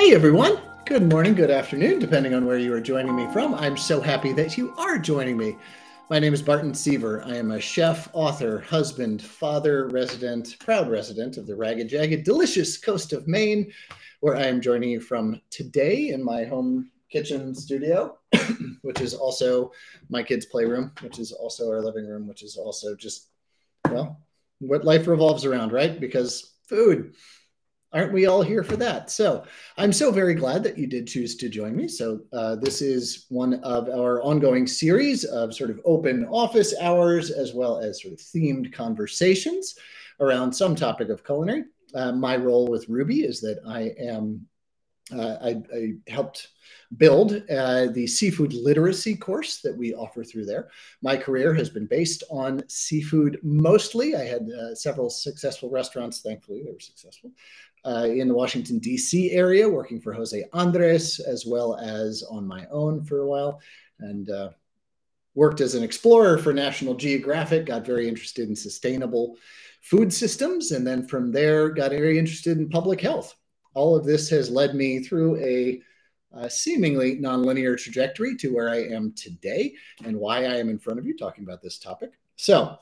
Hey everyone, good morning, good afternoon, depending on where you are joining me from. I'm so happy that you are joining me. My name is Barton Seaver. I am a chef, author, husband, father, resident, proud resident of the ragged, jagged, delicious coast of Maine, where I am joining you from today in my home kitchen studio, which is also my kids' playroom, which is also our living room, which is also just, well, what life revolves around, right? Because food aren't we all here for that? So I'm so very glad that you did choose to join me. So uh, this is one of our ongoing series of sort of open office hours as well as sort of themed conversations around some topic of culinary. Uh, my role with Ruby is that I am uh, I, I, helped build uh, the seafood literacy course that we offer through there. My career has been based on seafood mostly. I had uh, several successful restaurants, thankfully, they were successful, uh, in the Washington, D.C. area, working for Jose Andres, as well as on my own for a while. And uh, worked as an explorer for National Geographic, got very interested in sustainable food systems, and then from there got very interested in public health all of this has led me through a uh, seemingly nonlinear trajectory to where I am today and why I am in front of you talking about this topic. So,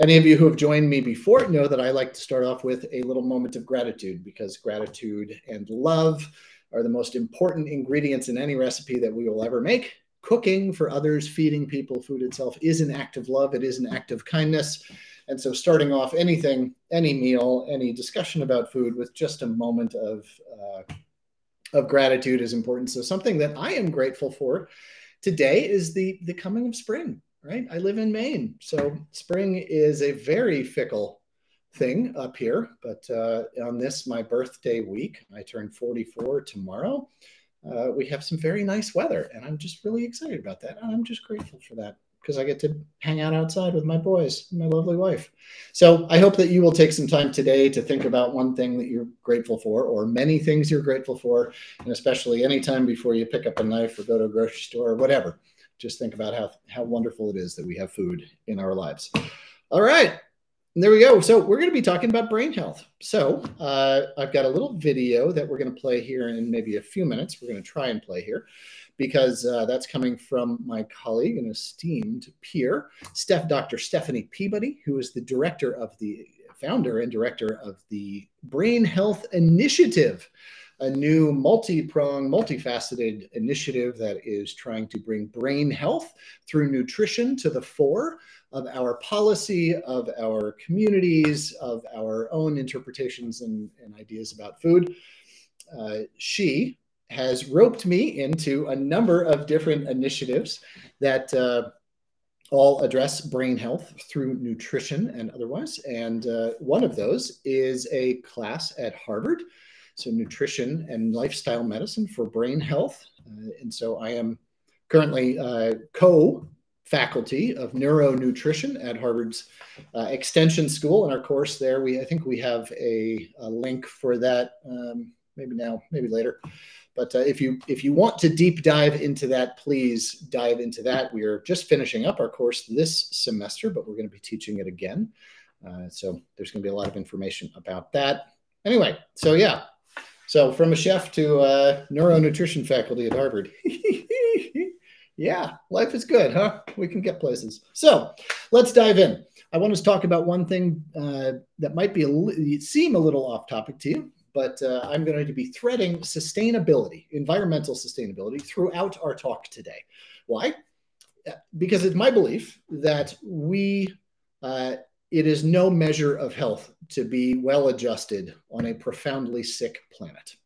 any of you who have joined me before know that I like to start off with a little moment of gratitude because gratitude and love are the most important ingredients in any recipe that we will ever make. Cooking for others, feeding people, food itself is an act of love, it is an act of kindness. And so, starting off anything, any meal, any discussion about food with just a moment of uh, of gratitude is important. So, something that I am grateful for today is the the coming of spring. Right, I live in Maine, so spring is a very fickle thing up here. But uh, on this, my birthday week, I turn 44 tomorrow. Uh, we have some very nice weather, and I'm just really excited about that. And I'm just grateful for that because I get to hang out outside with my boys, my lovely wife. So I hope that you will take some time today to think about one thing that you're grateful for, or many things you're grateful for, and especially anytime before you pick up a knife or go to a grocery store or whatever. Just think about how, how wonderful it is that we have food in our lives. All right. there we go. So we're going to be talking about brain health. So uh, I've got a little video that we're going to play here in maybe a few minutes. We're going to try and play here because uh, that's coming from my colleague and esteemed peer, Steph, Dr. Stephanie Peabody, who is the director of the founder and director of the Brain Health Initiative, a new multi-pronged, multifaceted initiative that is trying to bring brain health through nutrition to the fore of our policy, of our communities, of our own interpretations and, and ideas about food. Uh, she has roped me into a number of different initiatives that uh, all address brain health through nutrition and otherwise. And uh, one of those is a class at Harvard. So, nutrition and lifestyle medicine for brain health. Uh, and so, I am currently uh, co faculty of neuronutrition at Harvard's uh, Extension School. In our course there, we I think we have a, a link for that. Um, maybe now, maybe later. But uh, if you if you want to deep dive into that, please dive into that. We are just finishing up our course this semester, but we're going to be teaching it again. Uh, so there's going to be a lot of information about that. Anyway, so yeah, so from a chef to uh, neuronutrition faculty at Harvard. yeah, life is good, huh? We can get places. So let's dive in. I want to talk about one thing uh, that might be a, seem a little off topic to you, but uh, I'm going to be threading sustainability, environmental sustainability, throughout our talk today. Why? Uh, because it's my belief that we, uh, it is no measure of health to be well adjusted on a profoundly sick planet.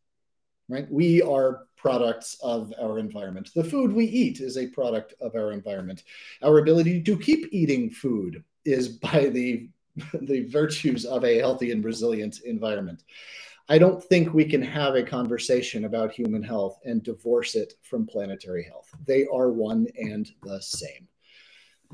Right? We are products of our environment. The food we eat is a product of our environment. Our ability to keep eating food is by the the virtues of a healthy and resilient environment. I don't think we can have a conversation about human health and divorce it from planetary health. They are one and the same.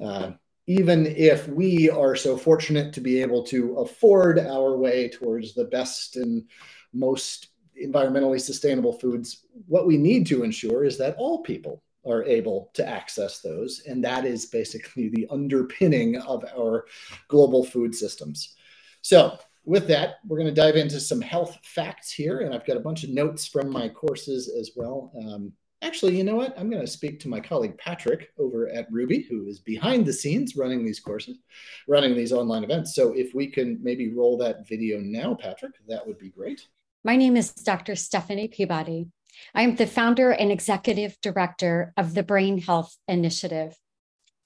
Uh, even if we are so fortunate to be able to afford our way towards the best and most environmentally sustainable foods, what we need to ensure is that all people are able to access those. And that is basically the underpinning of our global food systems. So, with that, we're going to dive into some health facts here. And I've got a bunch of notes from my courses as well. Um, actually, you know what? I'm going to speak to my colleague Patrick over at Ruby, who is behind the scenes running these courses, running these online events. So if we can maybe roll that video now, Patrick, that would be great. My name is Dr. Stephanie Peabody. I am the founder and executive director of the Brain Health Initiative.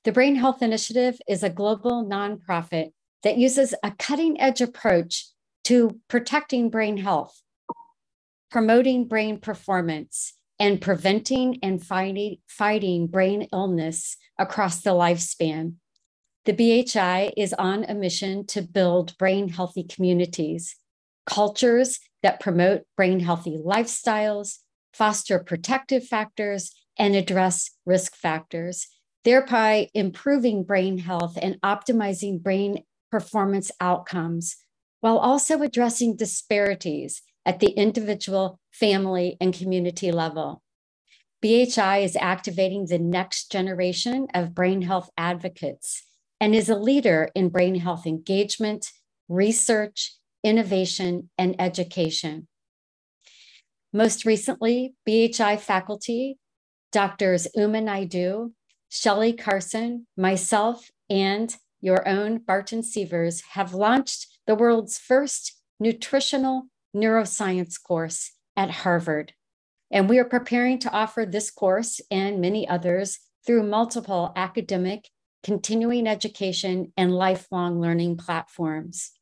The Brain Health Initiative is a global nonprofit that uses a cutting edge approach to protecting brain health, promoting brain performance, and preventing and fighting, fighting brain illness across the lifespan. The BHI is on a mission to build brain healthy communities, cultures that promote brain healthy lifestyles, foster protective factors, and address risk factors, thereby improving brain health and optimizing brain performance outcomes while also addressing disparities at the individual, family, and community level. BHI is activating the next generation of brain health advocates and is a leader in brain health engagement, research, innovation, and education. Most recently, BHI faculty, Doctors Uma Naidu, Shelley Carson, myself, and your own Barton Seavers, have launched the world's first nutritional neuroscience course at Harvard. And we are preparing to offer this course and many others through multiple academic, continuing education, and lifelong learning platforms.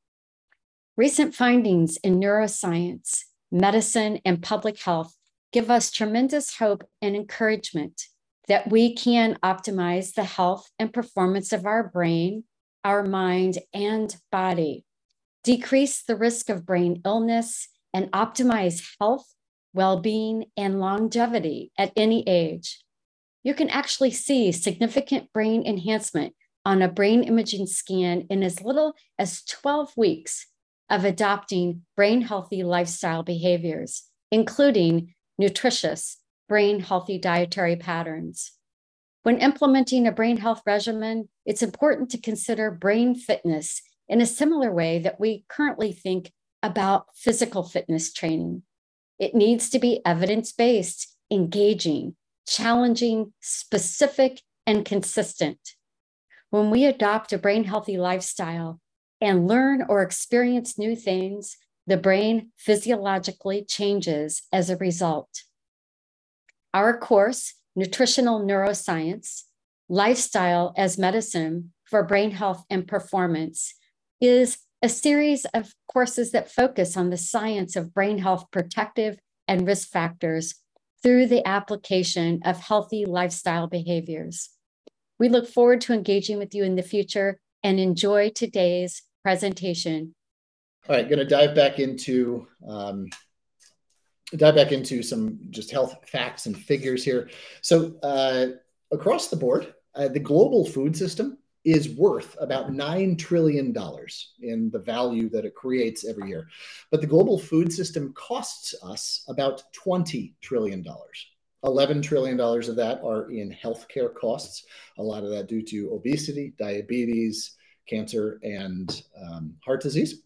Recent findings in neuroscience, medicine, and public health give us tremendous hope and encouragement that we can optimize the health and performance of our brain our mind, and body, decrease the risk of brain illness, and optimize health, well being, and longevity at any age. You can actually see significant brain enhancement on a brain imaging scan in as little as 12 weeks of adopting brain healthy lifestyle behaviors, including nutritious, brain healthy dietary patterns. When implementing a brain health regimen, it's important to consider brain fitness in a similar way that we currently think about physical fitness training. It needs to be evidence based, engaging, challenging, specific, and consistent. When we adopt a brain healthy lifestyle and learn or experience new things, the brain physiologically changes as a result. Our course nutritional neuroscience, lifestyle as medicine for brain health and performance is a series of courses that focus on the science of brain health protective and risk factors through the application of healthy lifestyle behaviors. We look forward to engaging with you in the future and enjoy today's presentation. All right, going to dive back into um, dive back into some just health facts and figures here. So, uh, across the board, uh, the global food system is worth about $9 trillion in the value that it creates every year. But the global food system costs us about $20 trillion. $11 trillion of that are in healthcare costs, a lot of that due to obesity, diabetes, cancer, and um, heart disease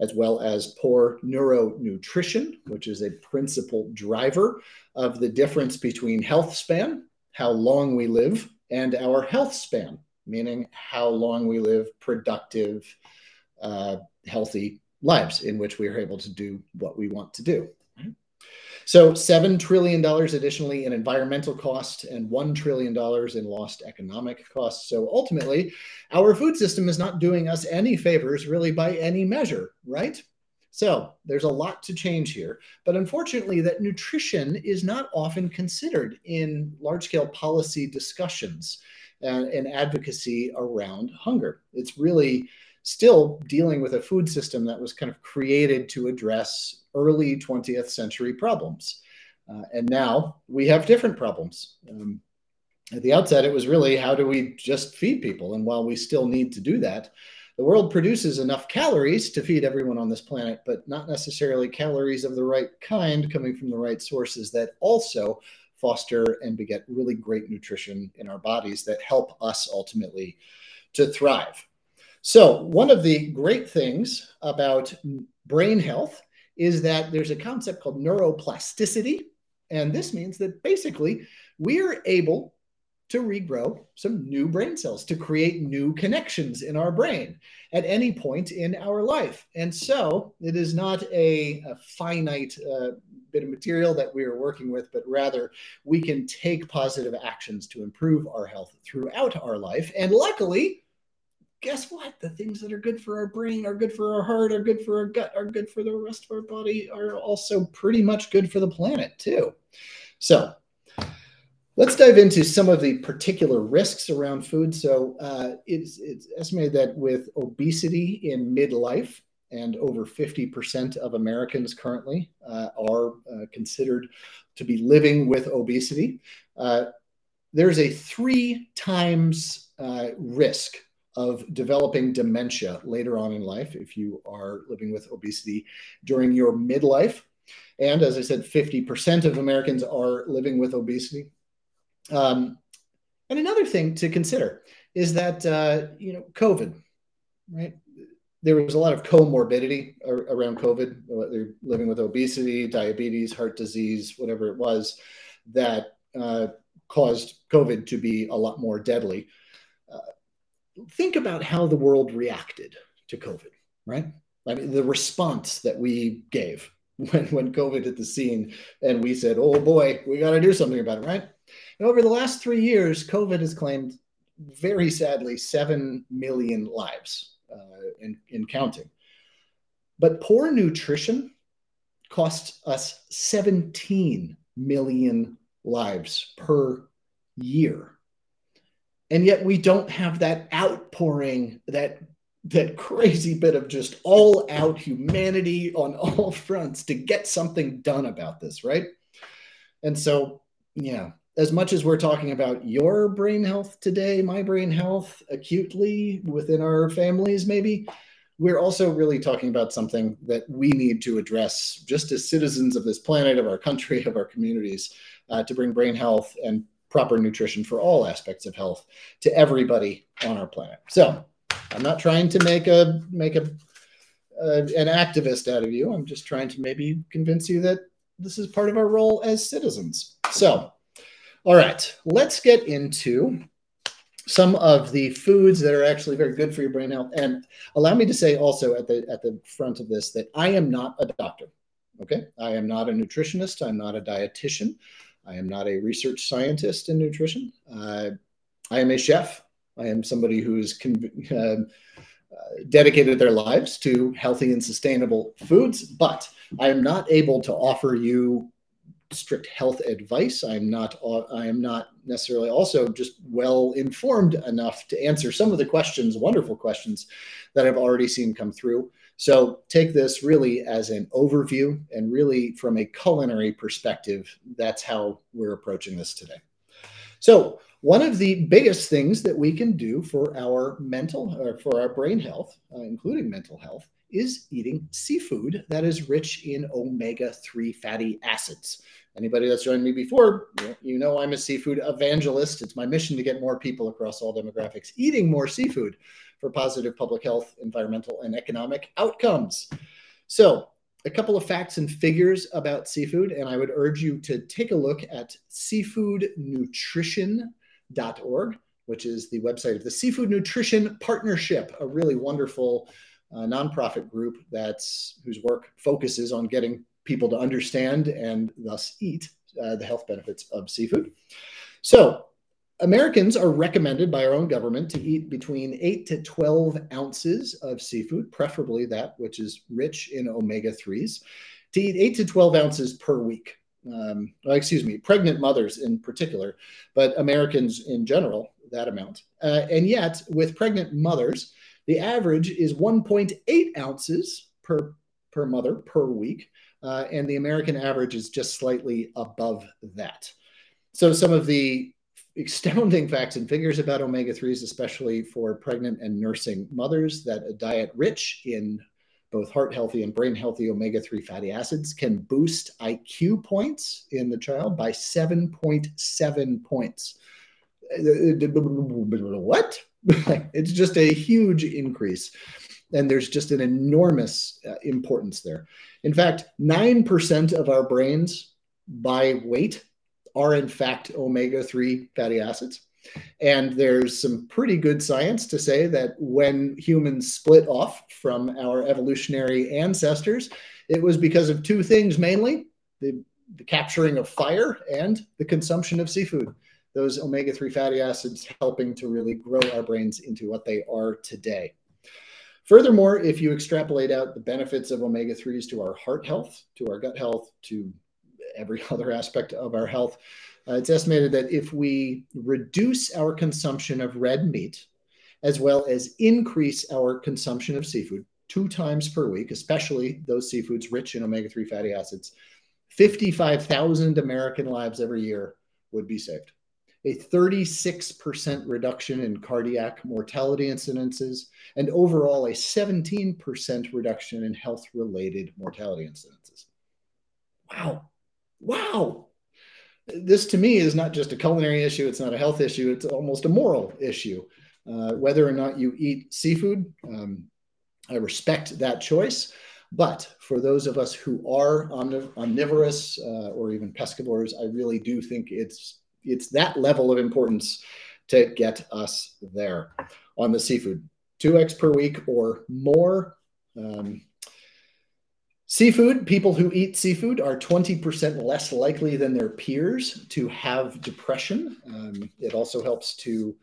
as well as poor neuronutrition, which is a principal driver of the difference between health span, how long we live, and our health span, meaning how long we live productive, uh, healthy lives in which we are able to do what we want to do. So $7 trillion additionally in environmental cost and $1 trillion in lost economic costs. So ultimately, our food system is not doing us any favors really by any measure, right? So there's a lot to change here. But unfortunately, that nutrition is not often considered in large scale policy discussions and, and advocacy around hunger. It's really still dealing with a food system that was kind of created to address early 20th century problems. Uh, and now we have different problems. Um, at the outset, it was really how do we just feed people? And while we still need to do that, the world produces enough calories to feed everyone on this planet, but not necessarily calories of the right kind coming from the right sources that also foster and beget really great nutrition in our bodies that help us ultimately to thrive. So, one of the great things about brain health is that there's a concept called neuroplasticity. And this means that basically we are able to regrow some new brain cells to create new connections in our brain at any point in our life. And so it is not a, a finite uh, bit of material that we are working with, but rather we can take positive actions to improve our health throughout our life. And luckily, guess what? The things that are good for our brain are good for our heart, are good for our gut, are good for the rest of our body, are also pretty much good for the planet, too. So, let's dive into some of the particular risks around food. So, uh, it's, it's estimated that with obesity in midlife, and over 50% of Americans currently uh, are uh, considered to be living with obesity. Uh, there's a three times uh, risk of developing dementia later on in life if you are living with obesity during your midlife. And as I said, 50% of Americans are living with obesity. Um, and another thing to consider is that, uh, you know, COVID, right? There was a lot of comorbidity around COVID, whether living with obesity, diabetes, heart disease, whatever it was, that uh, caused COVID to be a lot more deadly think about how the world reacted to COVID, right? I mean, the response that we gave when, when COVID hit the scene and we said, oh boy, we got to do something about it, right? Over the last three years, COVID has claimed very sadly 7 million lives uh, in, in counting. But poor nutrition costs us 17 million lives per year and yet we don't have that outpouring that that crazy bit of just all out humanity on all fronts to get something done about this right and so yeah as much as we're talking about your brain health today my brain health acutely within our families maybe we're also really talking about something that we need to address just as citizens of this planet of our country of our communities uh, to bring brain health and proper nutrition for all aspects of health to everybody on our planet. So I'm not trying to make a make a uh, an activist out of you. I'm just trying to maybe convince you that this is part of our role as citizens. So, all right, let's get into some of the foods that are actually very good for your brain health. And allow me to say also at the at the front of this that I am not a doctor. Okay, I am not a nutritionist. I'm not a dietitian. I am not a research scientist in nutrition. Uh, I am a chef. I am somebody who's con- uh, dedicated their lives to healthy and sustainable foods, but I am not able to offer you strict health advice. I'm not. I am not necessarily also just well informed enough to answer some of the questions, wonderful questions, that I've already seen come through. So take this really as an overview and really from a culinary perspective, that's how we're approaching this today. So one of the biggest things that we can do for our mental or for our brain health, uh, including mental health, is eating seafood that is rich in omega-3 fatty acids. Anybody that's joined me before, you know I'm a seafood evangelist. It's my mission to get more people across all demographics eating more seafood for positive public health, environmental, and economic outcomes. So, a couple of facts and figures about seafood, and I would urge you to take a look at seafoodnutrition.org, which is the website of the Seafood Nutrition Partnership, a really wonderful uh, nonprofit group that's whose work focuses on getting people to understand and thus eat uh, the health benefits of seafood. So, Americans are recommended by our own government to eat between 8 to 12 ounces of seafood, preferably that which is rich in omega 3s, to eat 8 to 12 ounces per week. Um, excuse me, pregnant mothers in particular, but Americans in general, that amount. Uh, and yet, with pregnant mothers, the average is 1.8 ounces per, per mother per week, uh, and the American average is just slightly above that. So, some of the astounding facts and figures about omega 3s, especially for pregnant and nursing mothers, that a diet rich in both heart healthy and brain healthy omega 3 fatty acids can boost IQ points in the child by 7.7 points. What? it's just a huge increase. And there's just an enormous uh, importance there. In fact, 9% of our brains by weight are, in fact, omega 3 fatty acids. And there's some pretty good science to say that when humans split off from our evolutionary ancestors, it was because of two things mainly the, the capturing of fire and the consumption of seafood. Those omega 3 fatty acids helping to really grow our brains into what they are today. Furthermore, if you extrapolate out the benefits of omega 3s to our heart health, to our gut health, to every other aspect of our health, uh, it's estimated that if we reduce our consumption of red meat, as well as increase our consumption of seafood two times per week, especially those seafoods rich in omega 3 fatty acids, 55,000 American lives every year would be saved. A 36% reduction in cardiac mortality incidences, and overall a 17% reduction in health related mortality incidences. Wow. Wow this to me is not just a culinary issue it's not a health issue it's almost a moral issue uh, whether or not you eat seafood um, i respect that choice but for those of us who are omnivorous uh, or even pescivores i really do think it's it's that level of importance to get us there on the seafood 2x per week or more um, Seafood, people who eat seafood are 20% less likely than their peers to have depression. Um, it also helps to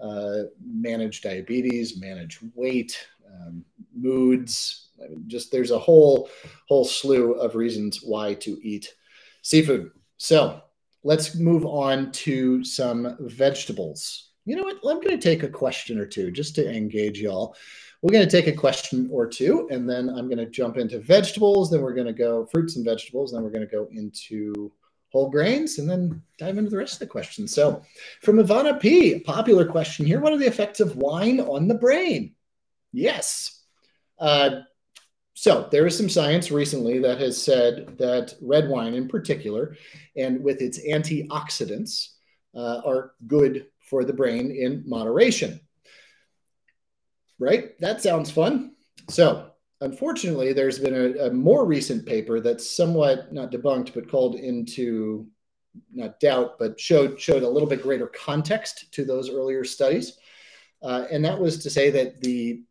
uh, manage diabetes, manage weight, um, moods. Just there's a whole whole slew of reasons why to eat seafood. So let's move on to some vegetables. You know what? I'm going to take a question or two just to engage y'all. We're going to take a question or two, and then I'm going to jump into vegetables. Then we're going to go fruits and vegetables. Then we're going to go into whole grains, and then dive into the rest of the questions. So, from Ivana P, a popular question here: What are the effects of wine on the brain? Yes. Uh, so there is some science recently that has said that red wine, in particular, and with its antioxidants, uh, are good for the brain in moderation right? That sounds fun. So, unfortunately, there's been a, a, more recent paper that's somewhat not debunked, but called into not doubt, but showed showed a little bit greater context to those earlier studies, uh, and that was to say that the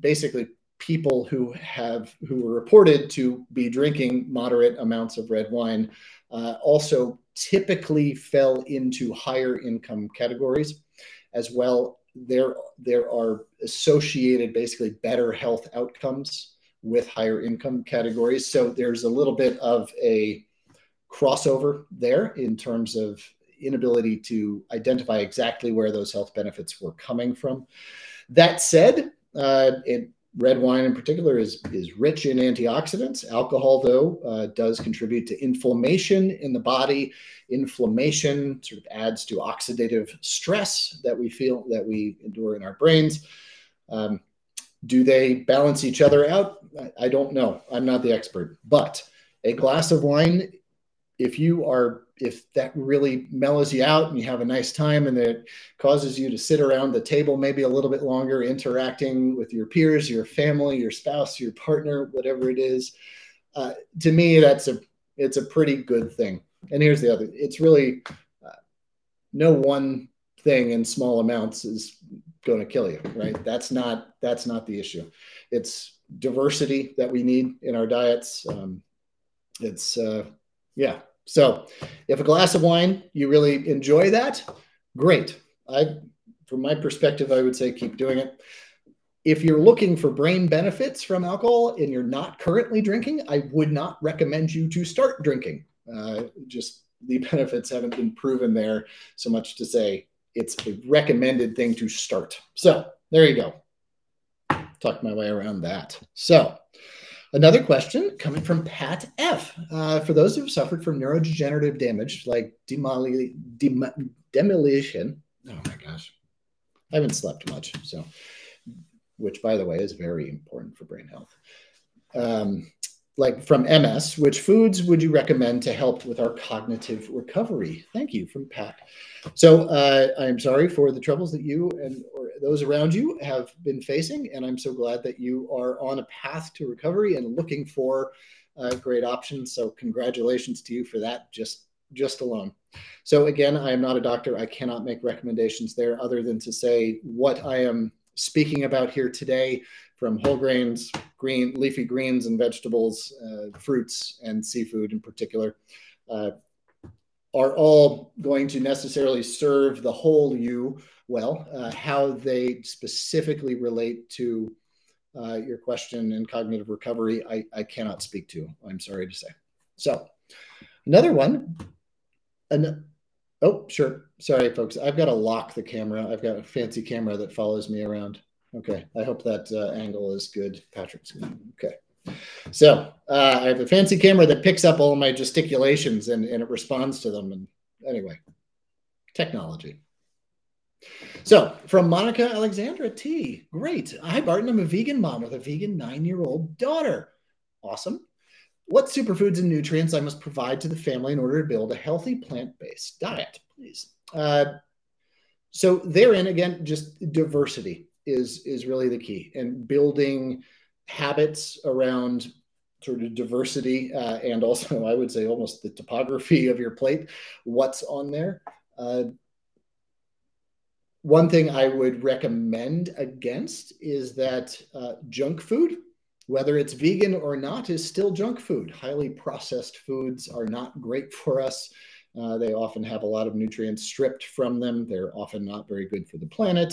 basically people who have who were reported to be drinking moderate amounts of red wine uh, also typically fell into higher income categories as well there there are associated basically better health outcomes with higher income categories. So there's a little bit of a crossover there in terms of inability to identify exactly where those health benefits were coming from. That said, uh, it, red wine in particular is, is rich in antioxidants. Alcohol, though, uh, does contribute to inflammation in the body. Inflammation sort of adds to oxidative stress that we feel that we endure in our brains. Um, do they balance each other out? I, I don't know. I'm not the expert, but a glass of wine, if you are if that really mellows you out and you have a nice time and it causes you to sit around the table maybe a little bit longer interacting with your peers your family your spouse your partner whatever it is uh, to me that's a it's a pretty good thing. And here's the other it's really uh, no one thing in small amounts is going to kill you right? That's not that's not the issue. It's diversity that we need in our diets. Um, it's uh, yeah so, if a glass of wine you really enjoy that, great. I, from my perspective, I would say keep doing it. If you're looking for brain benefits from alcohol and you're not currently drinking, I would not recommend you to start drinking. Uh, just the benefits haven't been proven there so much to say it's a recommended thing to start. So there you go. Talk my way around that. So Another question coming from Pat F. Uh, for those who've suffered from neurodegenerative damage like demoli- dem- demolition, oh my gosh, I haven't slept much, so which by the way is very important for brain health. Um, like from MS, which foods would you recommend to help with our cognitive recovery? Thank you from Pat. So uh, I'm sorry for the troubles that you and or those around you have been facing, and I'm so glad that you are on a path to recovery and looking for uh, great options. So congratulations to you for that. Just just alone. So again, I am not a doctor. I cannot make recommendations there other than to say what I am speaking about here today from whole grains, green, leafy greens and vegetables, uh, fruits and seafood in particular, uh, are all going to necessarily serve the whole you well. Uh, how they specifically relate to uh, your question in cognitive recovery, I, I cannot speak to. I'm sorry to say. So, another one. An, oh, sure. Sorry, folks. I've got to lock the camera. I've got a fancy camera that follows me around. Okay. I hope that uh, angle is good. Patrick's good. Okay. So uh, I have a fancy camera that picks up all my gesticulations and, and it responds to them. And anyway, technology. So from Monica Alexandra T. Great. Hi, Barton. I'm a vegan mom with a vegan nine year old daughter. Awesome. What superfoods and nutrients I must provide to the family in order to build a healthy plant based diet, please? Uh, so therein, again, just diversity is is really the key, and building habits around sort of diversity uh, and also, I would say, almost the topography of your plate. What's on there? Uh, one thing I would recommend against is that uh, junk food, whether it's vegan or not, is still junk food. Highly processed foods are not great for us. Uh, they often have a lot of nutrients stripped from them. They're often not very good for the planet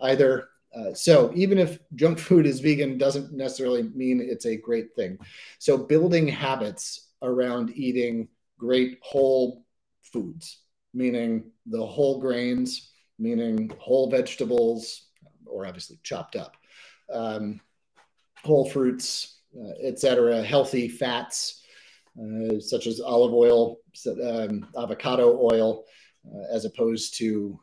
either. Uh, so even if junk food is vegan doesn't necessarily mean it's a great thing. So building habits around eating great whole foods, meaning the whole grains, meaning whole vegetables, or obviously chopped up, um, whole fruits, uh, etc., healthy fats uh, such as olive oil, um, avocado oil, uh, as opposed to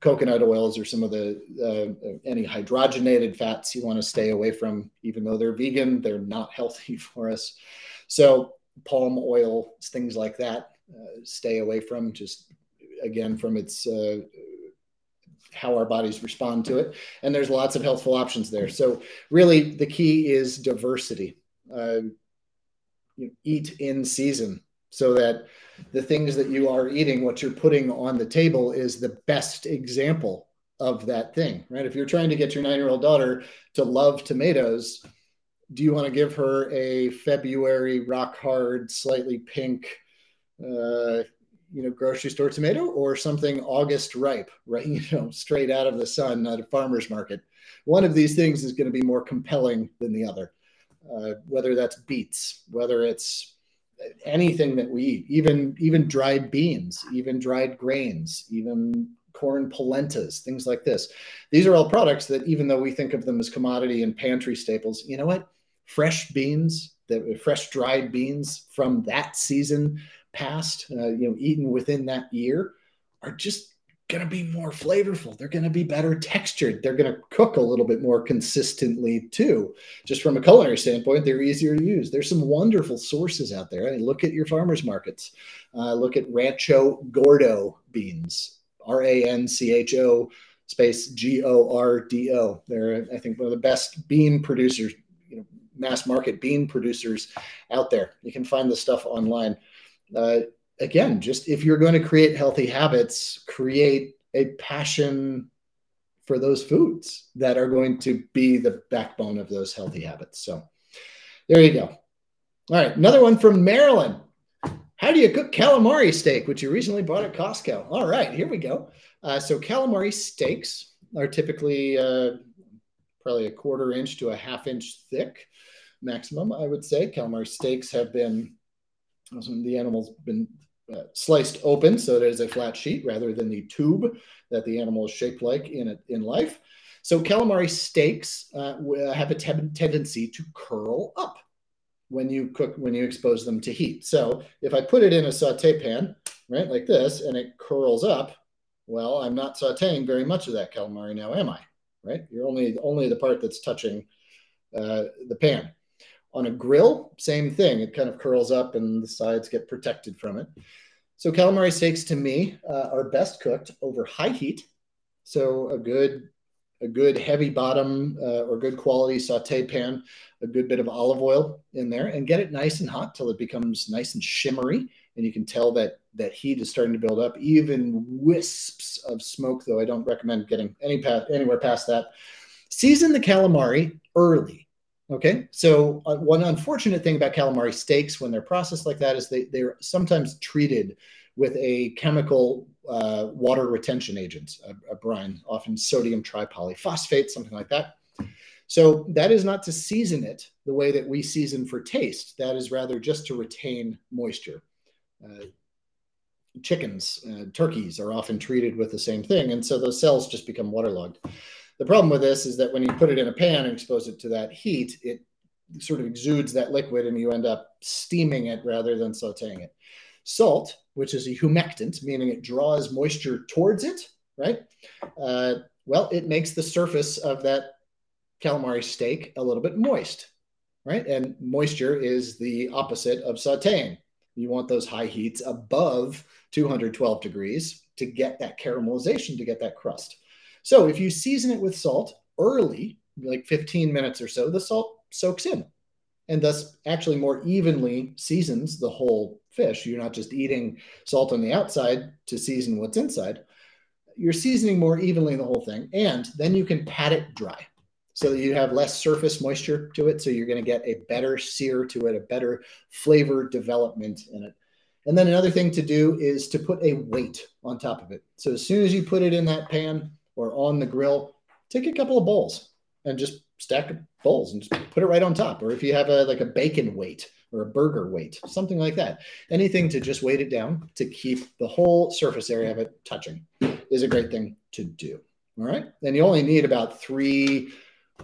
coconut oils or some of the uh, any hydrogenated fats you want to stay away from. Even though they're vegan, they're not healthy for us. So palm oil, things like that, uh, stay away from. Just again from its uh, how our bodies respond to it. And there's lots of healthful options there. So really, the key is diversity. Uh, you eat in season so that the things that you are eating, what you're putting on the table, is the best example of that thing, right? If you're trying to get your nine year old daughter to love tomatoes, do you want to give her a February rock hard, slightly pink, uh, you know grocery store tomato or something august ripe right you know straight out of the sun at a farmer's market one of these things is going to be more compelling than the other uh, whether that's beets whether it's anything that we eat even even dried beans even dried grains even corn polentas things like this. These are all products that even though we think of them as commodity and pantry staples you know what? Fresh beans the fresh dried beans from that season past, uh, you know, eaten within that year, are just going to be more flavorful. They're going to be better textured. They're going to cook a little bit more consistently too. Just from a culinary standpoint, they're easier to use. There's some wonderful sources out there. I mean, look at your farmers markets. Uh, look at Rancho Gordo beans, R A N C H O space G O R D O. They're, I think, one of the best bean producers, you know, mass market bean producers out there. You can find the stuff online uh, again, just if you're going to create healthy habits, create a passion for those foods that are going to be the backbone of those healthy habits. So there you go. All right, another one from Maryland. How do you cook calamari steak, which you recently bought at Costco? All right, here we go. Uh, so calamari steaks are typically uh, probably a quarter inch to a half inch thick, maximum, I would say. Calamari steaks have been the animal's been uh, sliced open so it is a flat sheet rather than the tube that the animal is shaped like in it in life. So calamari steaks uh, have a te- tendency to curl up when you cook when you expose them to heat. So if I put it in a saute pan, right, like this, and it curls up, well, I'm not sautéing very much of that calamari now, am I? Right? You're only only the part that's touching uh, the pan. On a grill, same thing. It kind of curls up and the sides get protected from it. So calamari steaks to me uh, are best cooked over high heat. So a good a good heavy bottom uh, or good quality saute pan, a good bit of olive oil in there, and get it nice and hot till it becomes nice and shimmery. And you can tell that that heat is starting to build up. Even wisps of smoke, though, I don't recommend getting any past, anywhere past that. Season the calamari early. Okay, so uh, one unfortunate thing about calamari steaks when they're processed like that is they they're sometimes treated with a chemical uh, water retention agent, a, a, brine, often sodium tripolyphosphate, something like that. So that is not to season it the way that we season for taste. That is rather just to retain moisture. Uh, chickens, uh, turkeys are often treated with the same thing, and so those cells just become waterlogged. The problem with this is that when you put it in a pan and expose it to that heat, it sort of exudes that liquid and you end up steaming it rather than sauteing it. Salt, which is a humectant, meaning it draws moisture towards it, right? Uh, well, it makes the surface of that calamari steak a little bit moist, right? And moisture is the opposite of sauteing. You want those high heats above 212 degrees to get that caramelization, to get that crust. So if you season it with salt early, like 15 minutes or so, the salt soaks in and thus actually more evenly seasons the whole fish. You're not just eating salt on the outside to season what's inside. You're seasoning more evenly the whole thing. And then you can pat it dry so that you have less surface moisture to it. So you're going to get a better sear to it, a better flavor development in it. And then another thing to do is to put a weight on top of it. So as soon as you put it in that pan, or on the grill, take a couple of bowls and just stack bowls and just put it right on top. Or if you have a like a bacon weight or a burger weight, something like that, anything to just weight it down to keep the whole surface area of it touching is a great thing to do. All right. And you only need about three,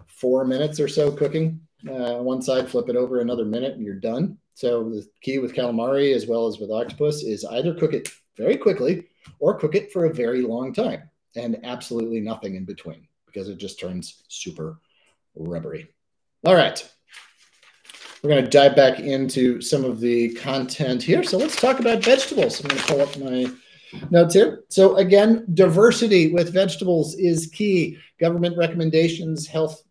four minutes or so cooking. Uh, one side, flip it over another minute, and you're done. So the key with calamari as well as with octopus is either cook it very quickly or cook it for a very long time and absolutely nothing in between because it just turns super rubbery. All right. We're going to dive back into some of the content here. So let's talk about vegetables. I'm going to pull up my notes here. So again, diversity with vegetables is key. Government recommendations, health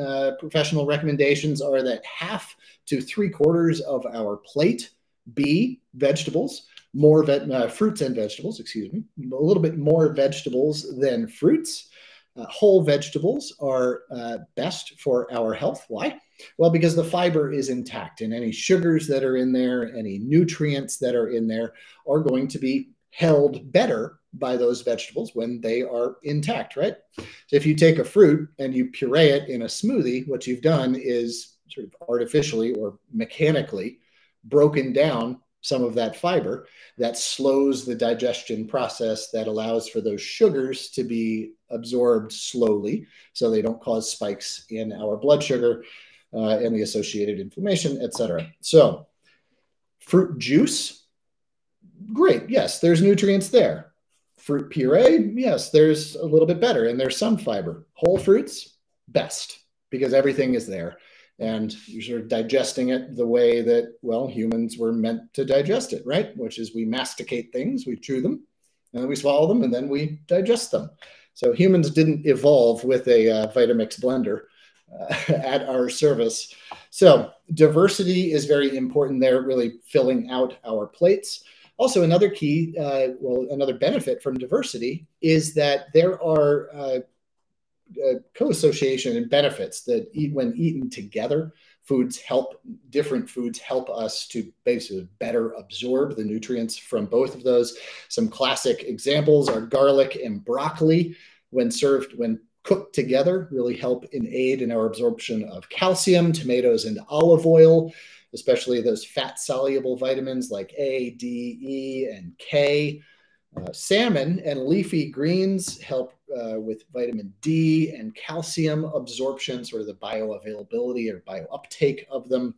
uh, professional recommendations are that half to three quarters of our plate be vegetables more ve- uh, fruits and vegetables, excuse me, a little bit more vegetables than fruits. Uh, whole vegetables are uh, best for our health. Why? Well, because the fiber is intact, and any sugars that are in there, any nutrients that are in there, are going to be held better by those vegetables when they are intact, right? So if you take a fruit and you puree it in a smoothie, what you've done is sort of artificially or mechanically broken down some of that fiber that slows the digestion process that allows for those sugars to be absorbed slowly so they don't cause spikes in our blood sugar uh, and the associated inflammation etc so fruit juice great yes there's nutrients there. Fruit puree yes there's a little bit better and there's some fiber. Whole fruits best because everything is there and you're sort of digesting it the way that well humans were meant to digest it right? Which is we masticate things we chew them and then we swallow them and then we digest them. So humans didn't evolve with a uh, vitamix blender uh, at our service. So diversity is very important there really filling out our plates. Also another key uh, well another benefit from diversity is that there are uh, co-association and benefits that eat when eaten together foods help different foods help us to basically better absorb the nutrients from both of those. Some classic examples are garlic and broccoli. When served when cooked together really help in aid in our absorption of calcium tomatoes and olive oil especially those fat soluble vitamins like a d e and k uh, salmon and leafy greens help uh, with vitamin D and calcium absorption, sort of the bioavailability or biouptake of them.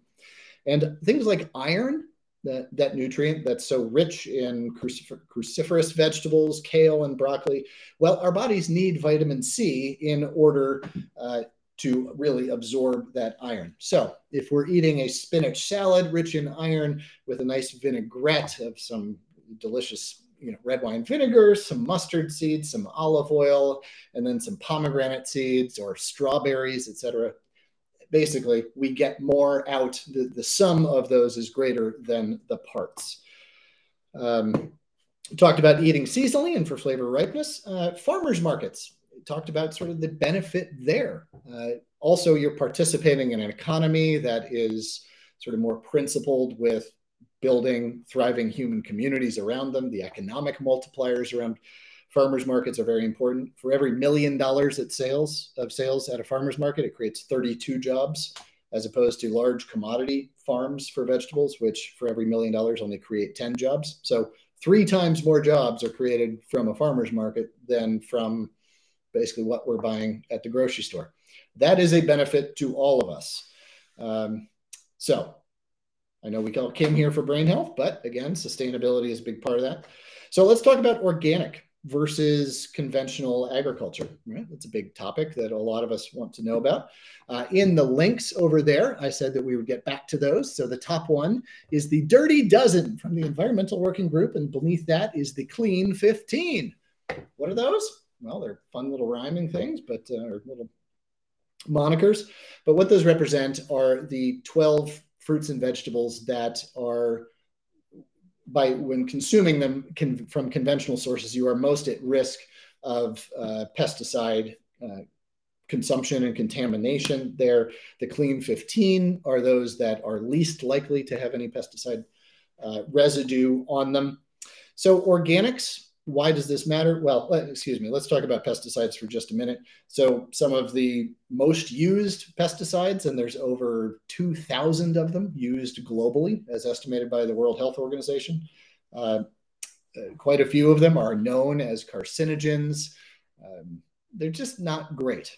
And things like iron, that, that nutrient that's so rich in cruciferous vegetables, kale and broccoli. Well, our bodies need vitamin C in order uh, to really absorb that iron. So, if we're eating a spinach salad rich in iron with a nice vinaigrette of some delicious you know, red wine vinegar, some mustard seeds, some olive oil, and then some pomegranate seeds or strawberries, etc. Basically, we get more out. The, the sum of those is greater than the parts. Um, talked about eating seasonally and for flavor ripeness. Uh, farmers markets talked about sort of the benefit there. Uh, also, you're participating in an economy that is sort of more principled with building thriving human communities around them. The economic multipliers around farmers markets are very important. For every million dollars at sales of sales at a farmers market, it creates 32 jobs, as opposed to large commodity farms for vegetables, which for every million dollars only create 10 jobs. So three times more jobs are created from a farmer's market than from basically what we're buying at the grocery store. That is a benefit to all of us. Um, so I know we all came here for brain health, but again, sustainability is a big part of that. So let's talk about organic versus conventional agriculture. Right? That's a big topic that a lot of us want to know about. Uh, in the links over there, I said that we would get back to those. So the top one is the Dirty Dozen from the Environmental Working Group, and beneath that is the Clean 15. What are those? Well, they're fun little rhyming things, but uh, or little monikers. But what those represent are the 12 fruits and vegetables that are by when consuming them can, from conventional sources, you are most at risk of uh, pesticide uh, consumption and contamination. There, the clean 15 are those that are least likely to have any pesticide uh, residue on them. So organics why does this matter? Well, excuse me, let's talk about pesticides for just a minute. So, some of the most used pesticides, and there's over 2,000 of them used globally, as estimated by the World Health Organization. Uh, uh, quite a few of them are known as carcinogens. Um, they're just not great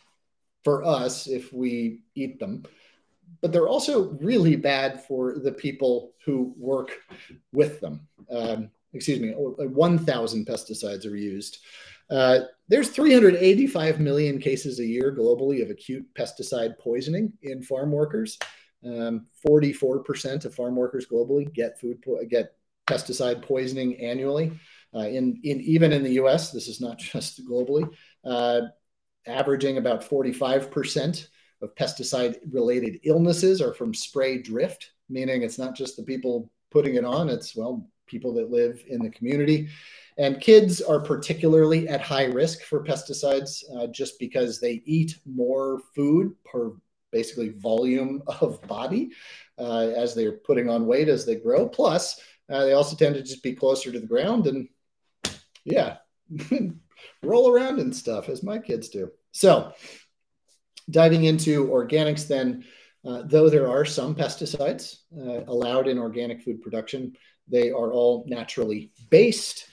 for us if we eat them, but they're also really bad for the people who work with them. Um, excuse me, 1,000 pesticides are used. Uh, there's 385 million cases a year globally of acute pesticide poisoning in farm workers. Um, 44% of farm workers globally get food po- get pesticide poisoning annually. Uh, in, in even in the U.S., this is not just globally, uh, averaging about 45% of pesticide-related illnesses are from spray drift, meaning it's not just the people putting it on; it's well people that live in the community. And kids are particularly at high risk for pesticides uh, just because they eat more food per basically volume of body uh, as they're putting on weight as they grow. Plus, uh, they also tend to just be closer to the ground and, yeah, roll around and stuff as my kids do. So, diving into organics, then, uh, though there are some pesticides uh, allowed in organic food production, they are all naturally based.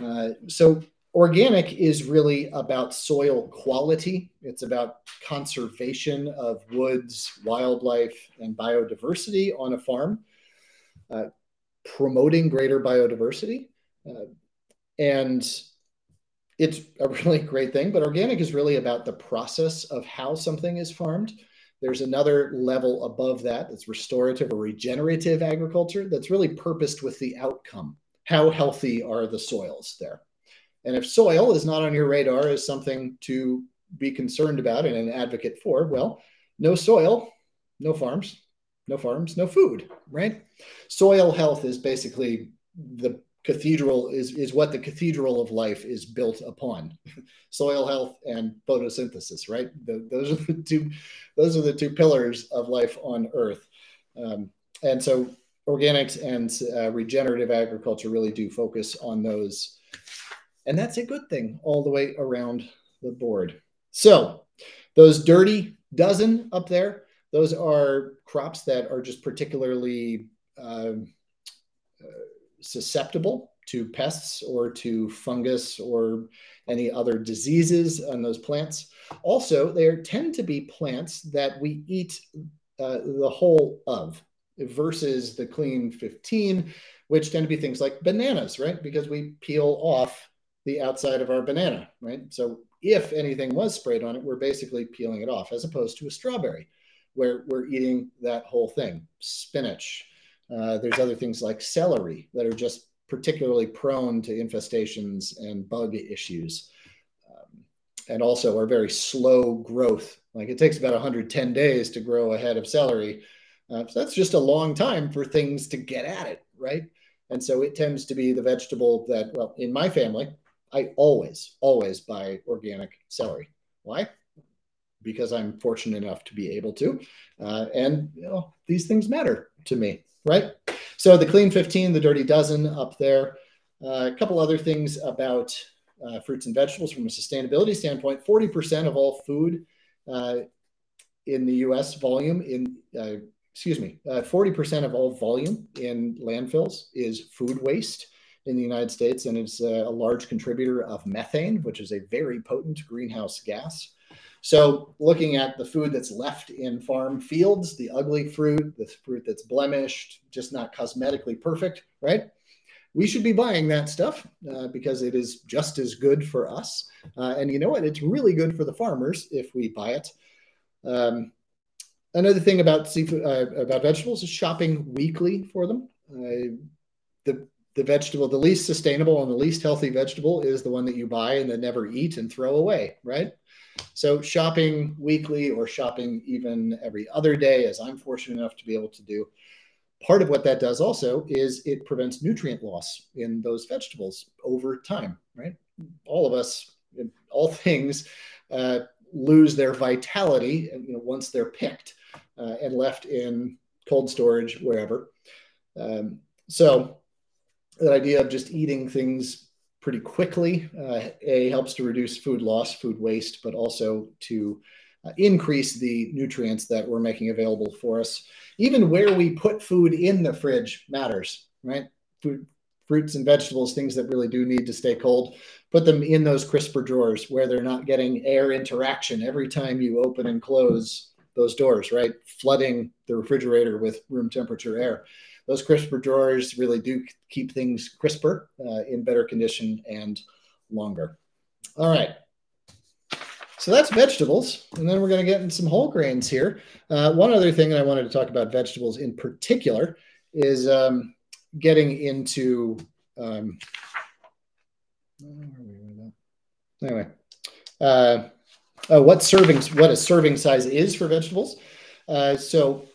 Uh, so organic is really about soil quality. It's about conservation of woods, wildlife, and biodiversity on a farm, uh, promoting greater biodiversity. Uh, and it's a really great thing, but organic is really about the process of how something is farmed there's another level above that that's restorative or regenerative agriculture that's really purposed with the outcome. How healthy are the soils there? And if soil is not on your radar as something to be concerned about and an advocate for, well, no soil, no farms, no farms, no food, right? Soil health is basically the cathedral is is what the cathedral of life is built upon. Soil health and photosynthesis right? The, those are the two those are the two pillars of life on earth. Um, and so organics and uh, regenerative agriculture really do focus on those. And that's a good thing all the way around the board. So those dirty dozen up there those are crops that are just particularly uh, susceptible to pests or to fungus or any other diseases on those plants. Also, they tend to be plants that we eat uh, the whole of versus the clean 15, which tend to be things like bananas, right? Because we peel off the outside of our banana, right? So if anything was sprayed on it, we're basically peeling it off, as opposed to a strawberry, where we're eating that whole thing. Spinach. Uh, there's other things like celery that are just particularly prone to infestations and bug issues, um, and also are very slow growth. Like it takes about 110 days to grow a head of celery. Uh, so that's just a long time for things to get at it, right? And so it tends to be the vegetable that, well, in my family, I always, always buy organic celery. Why? Because I'm fortunate enough to be able to. Uh, and you know, these things matter to me, right? So the Clean 15, the Dirty Dozen up there. Uh, a couple other things about uh, fruits and vegetables from a sustainability standpoint 40% of all food uh, in the US volume in uh, excuse me, uh, 40% of all volume in landfills is food waste in the United States, and it's a, a, large contributor of methane, which is a very potent greenhouse gas. So, looking at the food that's left in farm fields, the ugly fruit, the fruit that's blemished, just not cosmetically perfect, right? We should be buying that stuff uh, because it is just as good for us. Uh, and you know what? It's really good for the farmers if we buy it. Um, another thing about seafood uh, about vegetables is shopping weekly for them. Uh, the the vegetable, the least sustainable and the least healthy vegetable is the one that you buy and then never eat and throw away, right? So shopping weekly or shopping even every other day, as I'm fortunate enough to be able to do. Part of what that does also is it prevents nutrient loss in those vegetables over time, right? All of us, all things, uh, lose their vitality you know, once they're picked uh, and left in cold storage wherever. Um, so that idea of just eating things pretty quickly, uh, a helps to reduce food loss, food waste, but also to uh, increase the nutrients that we're making available for us. Even where we put food in the fridge matters, right? Food, fruits and vegetables, things that really do need to stay cold, put them in those crisper drawers where they're not getting air interaction every time you open and close those doors, right? Flooding the refrigerator with room temperature air. Those crisper drawers really do keep things crisper, uh, in better condition, and longer. All right. So that's vegetables. And then we're going to get into some whole grains here. Uh, one other thing that I wanted to talk about vegetables in particular is um, getting into. Um, anyway, uh, uh, what servings, what a serving size is for vegetables. Uh, so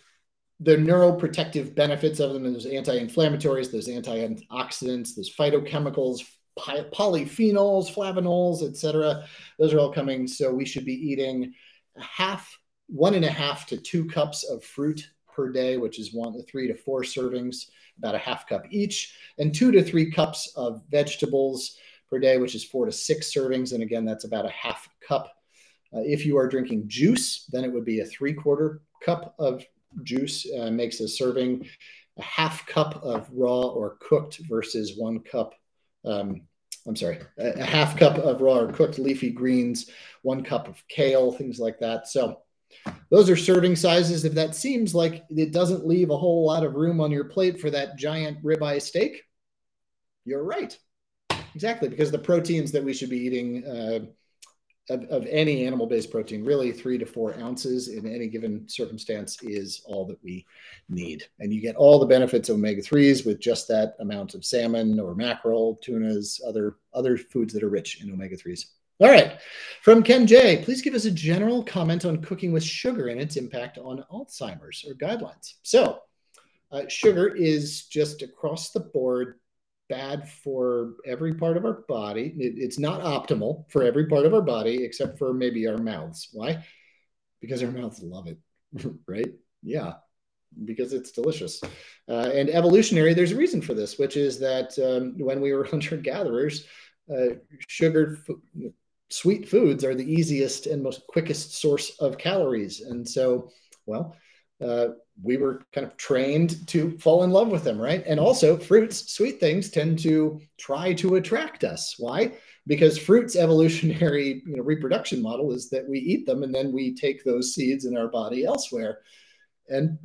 the neuroprotective benefits of them, those anti-inflammatories, those antioxidants, those phytochemicals, polyphenols, flavonols, etc. Those are all coming. So we should be eating half, one and a half to two cups of fruit per day, which is one to three to four servings, about a half cup each, and two to three cups of vegetables per day, which is four to six servings. And again, that's about a half cup uh, if you are drinking juice, then it would be a three quarter cup of juice uh, makes a serving, a half cup of raw or cooked versus one cup. Um, I'm sorry, a, a half cup of raw or cooked leafy greens, one cup of kale, things like that. So those are serving sizes. If that seems like it doesn't leave a whole lot of room on your plate for that giant ribeye steak, you're right. Exactly, because the proteins that we should be eating uh, of, of any animal based protein, really three to four ounces in any given circumstance is all that we need. And you get all the benefits of omega 3s with just that amount of salmon or mackerel, tunas, other, other foods that are rich in omega 3s. All right. From Ken J, please give us a general comment on cooking with sugar and its impact on Alzheimer's or guidelines. So, uh, sugar is just across the board bad for every part of our body. It, it's not optimal for every part of our body except for maybe our mouths. Why? Because our mouths love it, right? Yeah, because it's delicious. Uh, and evolutionary, there's a reason for this, which is that um, when we were hunter gatherers, uh, sugared, sweet foods are the easiest and most quickest source of calories. And so, well, uh, we were kind of trained to fall in love with them, right? And also, fruits, sweet things, tend to try to attract us. Why? Because fruits' evolutionary you know, reproduction model is that we eat them and then we take those seeds in our body elsewhere and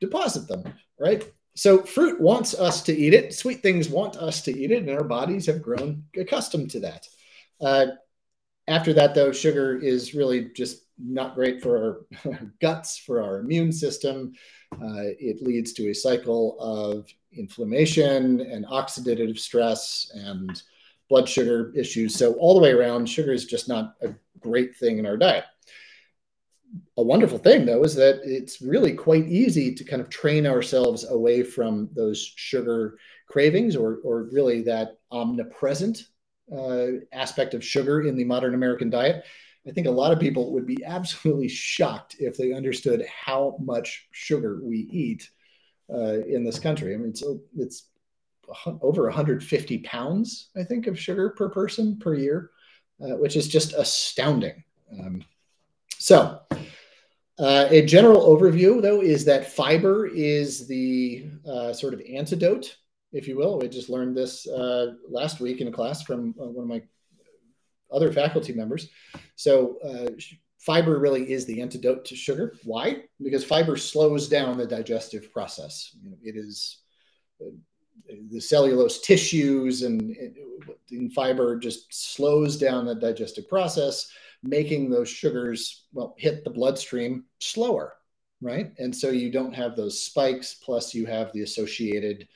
deposit them, right? so fruit wants us to eat it. Sweet things want us to eat it, and our bodies have grown accustomed to that. Uh, after that, though, sugar is really just not great for our guts, for our immune system. Uh, it leads to a cycle of inflammation and oxidative stress and blood sugar issues. So, all the way around, sugar is just not a great thing in our diet. A wonderful thing, though, is that it's really quite easy to kind of train ourselves away from those sugar cravings or, or really that omnipresent uh, aspect of sugar in the modern American diet. I think a lot of people would be absolutely shocked if they understood how much sugar we eat uh, in this country. I mean, so it's over 150 pounds, I think, of sugar per person per year, uh, which is just astounding. Um, so, uh, a general overview, though, is that fiber is the uh, sort of antidote if you will. We just learned this uh, last week in a class from uh, one of my other faculty members. So uh, fiber really is the antidote to sugar. Why? Because fiber slows down the digestive process. You know, it is uh, the cellulose tissues and, and fiber just slows down the digestive process, making those sugars well hit the bloodstream slower, right? And so you don't have those spikes. Plus, you have the associated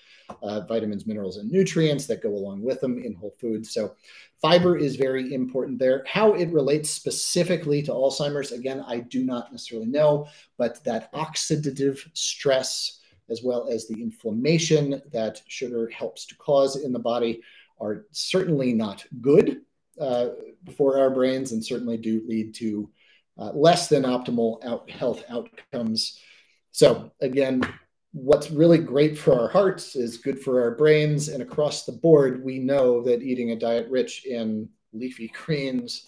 uh, vitamins, minerals, and nutrients that go along with them in whole foods. So, fiber is very important there. How it relates specifically to Alzheimer's, again, I do not necessarily know, but that oxidative stress, as well as the inflammation that sugar helps to cause in the body, are certainly not good uh, for our brains and certainly do lead to uh, less than optimal out health outcomes. So, again, what's really great for our hearts is good for our brains. And across the board, we know that eating a diet rich in leafy greens,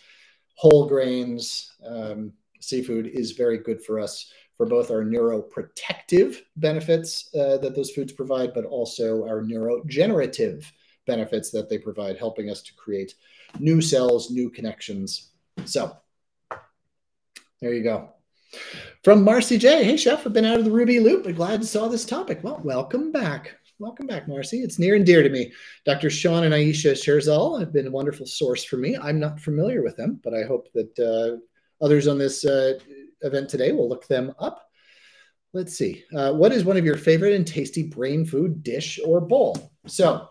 whole grains, um, seafood is very good for us for both our neuroprotective benefits uh, that those foods provide, but also our neurogenerative benefits that they provide, helping us to create new cells, new connections. So there you go. From Marcy J. Hey, Chef, I've been out of the Ruby Loop, but glad to saw this topic. Well, welcome back. Welcome back, Marcy. It's near and dear to me. Dr. Dean and Ayesha Sherzai have been a wonderful source for me. I'm not familiar with them, but I hope that uh, others on this uh, event today will look them up. Let's see. Uh, what is one of your favorite and tasty brain food dish or bowl? So,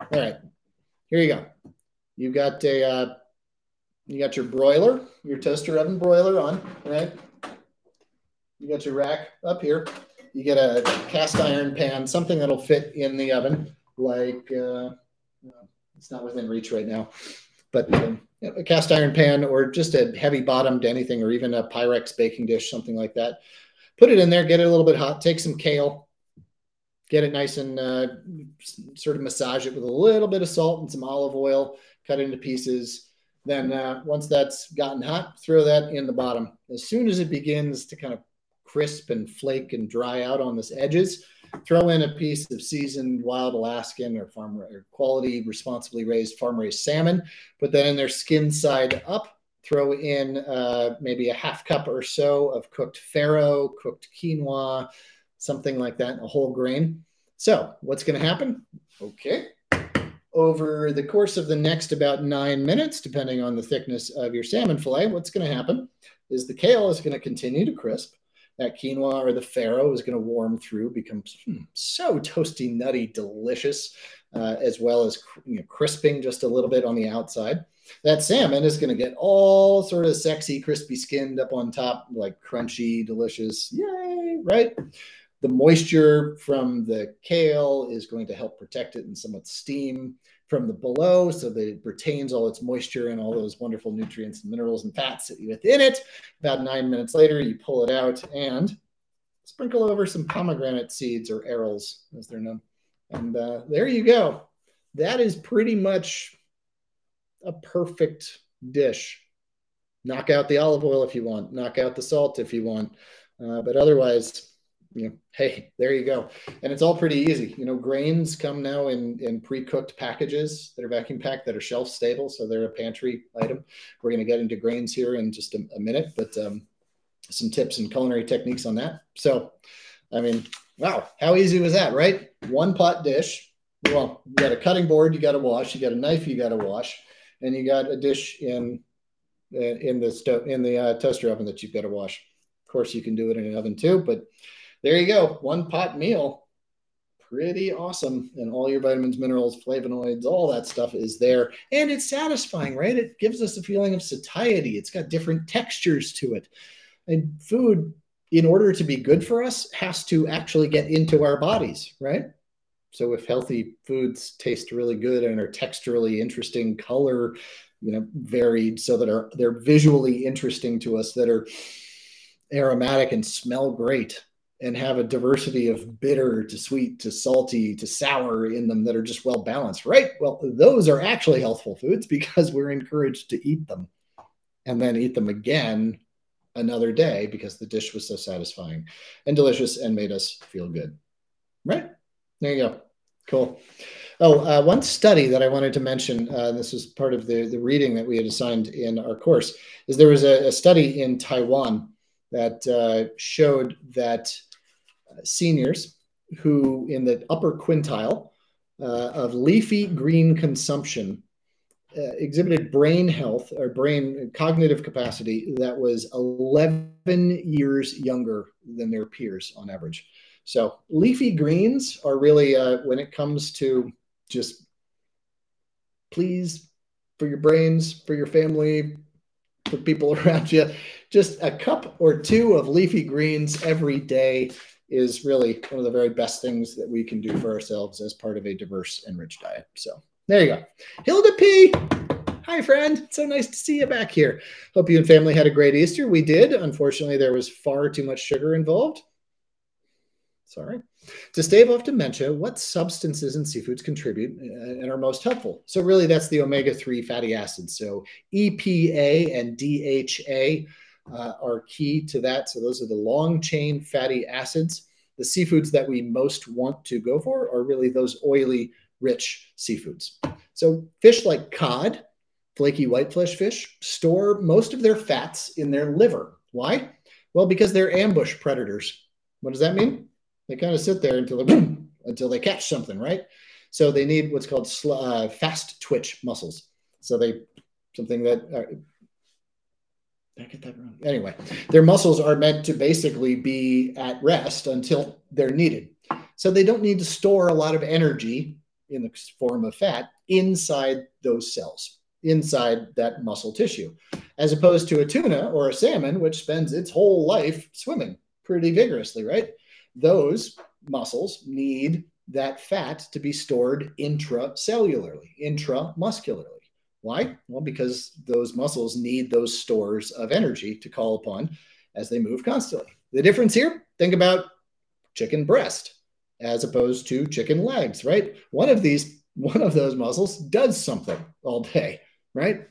all right, here you go. You got a, uh, you got your broiler, your toaster oven broiler on, right? You got your rack up here. You get a cast iron pan, something that'll fit in the oven, like uh, it's not within reach right now, but um, a cast iron pan or just a heavy bottomed anything, or even a Pyrex baking dish, something like that. Put it in there, get it a little bit hot. Take some kale, get it nice and uh, sort of massage it with a little bit of salt and some olive oil. Cut into pieces. Then uh, once that's gotten hot, throw that in the bottom. As soon as it begins to kind of crisp and flake and dry out on the edges. Throw in a piece of seasoned wild Alaskan or farm or quality responsibly raised farm raised salmon. Put that in their skin side up. Throw in uh, maybe a half cup or so of cooked farro, cooked quinoa, something like that, a whole grain. So what's going to happen? Okay. Over the course of the next about nine minutes, depending on the thickness of your salmon fillet, what's going to happen is the kale is going to continue to crisp that quinoa or the farro is going to warm through, become hmm, so toasty, nutty, delicious, uh, as well as you know, crisping just a little bit on the outside. That salmon is going to get all sort of sexy, crispy skinned up on top, like crunchy, delicious. Yay, right? The moisture from the kale is going to help protect it and somewhat steam from the below so that it retains all its moisture and all those wonderful nutrients and minerals and fats that you within it. About nine minutes later, you pull it out and sprinkle over some pomegranate seeds or arils, as they're known. And uh, there you go. That is pretty much a perfect dish. Knock out the olive oil if you want, knock out the salt if you want. Uh, but otherwise, you know, hey, there you go. And it's all pretty easy. You know, grains come now in, in pre-cooked packages that are vacuum packed that are shelf stable. So they're a pantry item. We're going to get into grains here in just a, a minute, but um, some tips and culinary techniques on that. So, I mean, Wow, how easy was that, right? One pot dish. Well, you got a cutting board, you got to wash. You got a knife, you got to wash, and you got a dish in uh, in the stove in the uh, toaster oven that you've got to wash. Of course, you can do it in an oven too, but there you go, one pot meal. Pretty awesome, and all your vitamins, minerals, flavonoids, all that stuff is there, and it's satisfying, right? It gives us a feeling of satiety. It's got different textures to it, and food in order to be good for us, has to actually get into our bodies, right? So if healthy foods taste really good and are texturally interesting, color, you know, varied, so that are they're visually interesting to us, that are aromatic and smell great, and have a diversity of bitter to sweet to salty to sour in them that are just well balanced, right? Well, those are actually healthful foods because we're encouraged to eat them and then eat them again another day because the dish was so satisfying and delicious and made us feel good. Right? There you go. Cool. Oh, uh, one study that I wanted to mention, uh, this was part of the, the reading that we had assigned in our course, is there was a, a study in Taiwan that uh, showed that seniors who, in the upper quintile uh, of leafy green consumption, uh, exhibited brain health or brain cognitive capacity that was 11 years younger than their peers on average. So leafy greens are really uh, when it comes to just please for your brains, for your family, for people around you, just a cup or two of leafy greens every day is really one of the very best things that we can do for ourselves as part of a diverse and rich diet. So there you go. Hilda P. Hi, friend. So nice to see you back here. Hope you and family had a great Easter. We did. Unfortunately, there was far too much sugar involved. Sorry. To stave off dementia, what substances and seafoods contribute uh, and are most helpful? So, really, that's the omega 3 fatty acids. So, EPA and DHA uh, are key to that. So, those are the long chain fatty acids. The seafoods that we most want to go for are really those oily rich seafoods. So fish like cod, flaky whitefish fish, store most of their fats in their liver. Why? Well, because they're ambush predators. What does that mean? They kind of sit there until they, until they catch something, right? So they need what's called uh, fast twitch muscles. So they something that uh, did I get that wrong? Anyway, their muscles are meant to basically be at rest until they're needed. So they don't need to store a lot of energy in the form of fat inside those cells, inside that muscle tissue, as opposed to a tuna or a salmon, which spends its whole life swimming pretty vigorously, right? Those muscles need that fat to be stored intracellularly, intramuscularly. Why? Well, because those muscles need those stores of energy to call upon as they move constantly. The difference here, think about chicken breast as opposed to chicken legs, right? One of these, one of those muscles does something all day, right?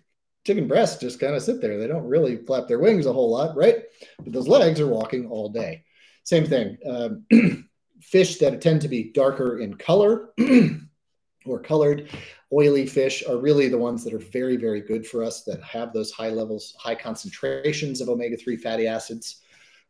Chicken breasts just kind of sit there. They don't really flap their wings a whole lot, right? But those legs are walking all day. Same thing. Um, fish that tend to be darker in color or colored, oily fish are really the ones that are very, very good for us that have those high levels, high concentrations of omega 3 fatty acids.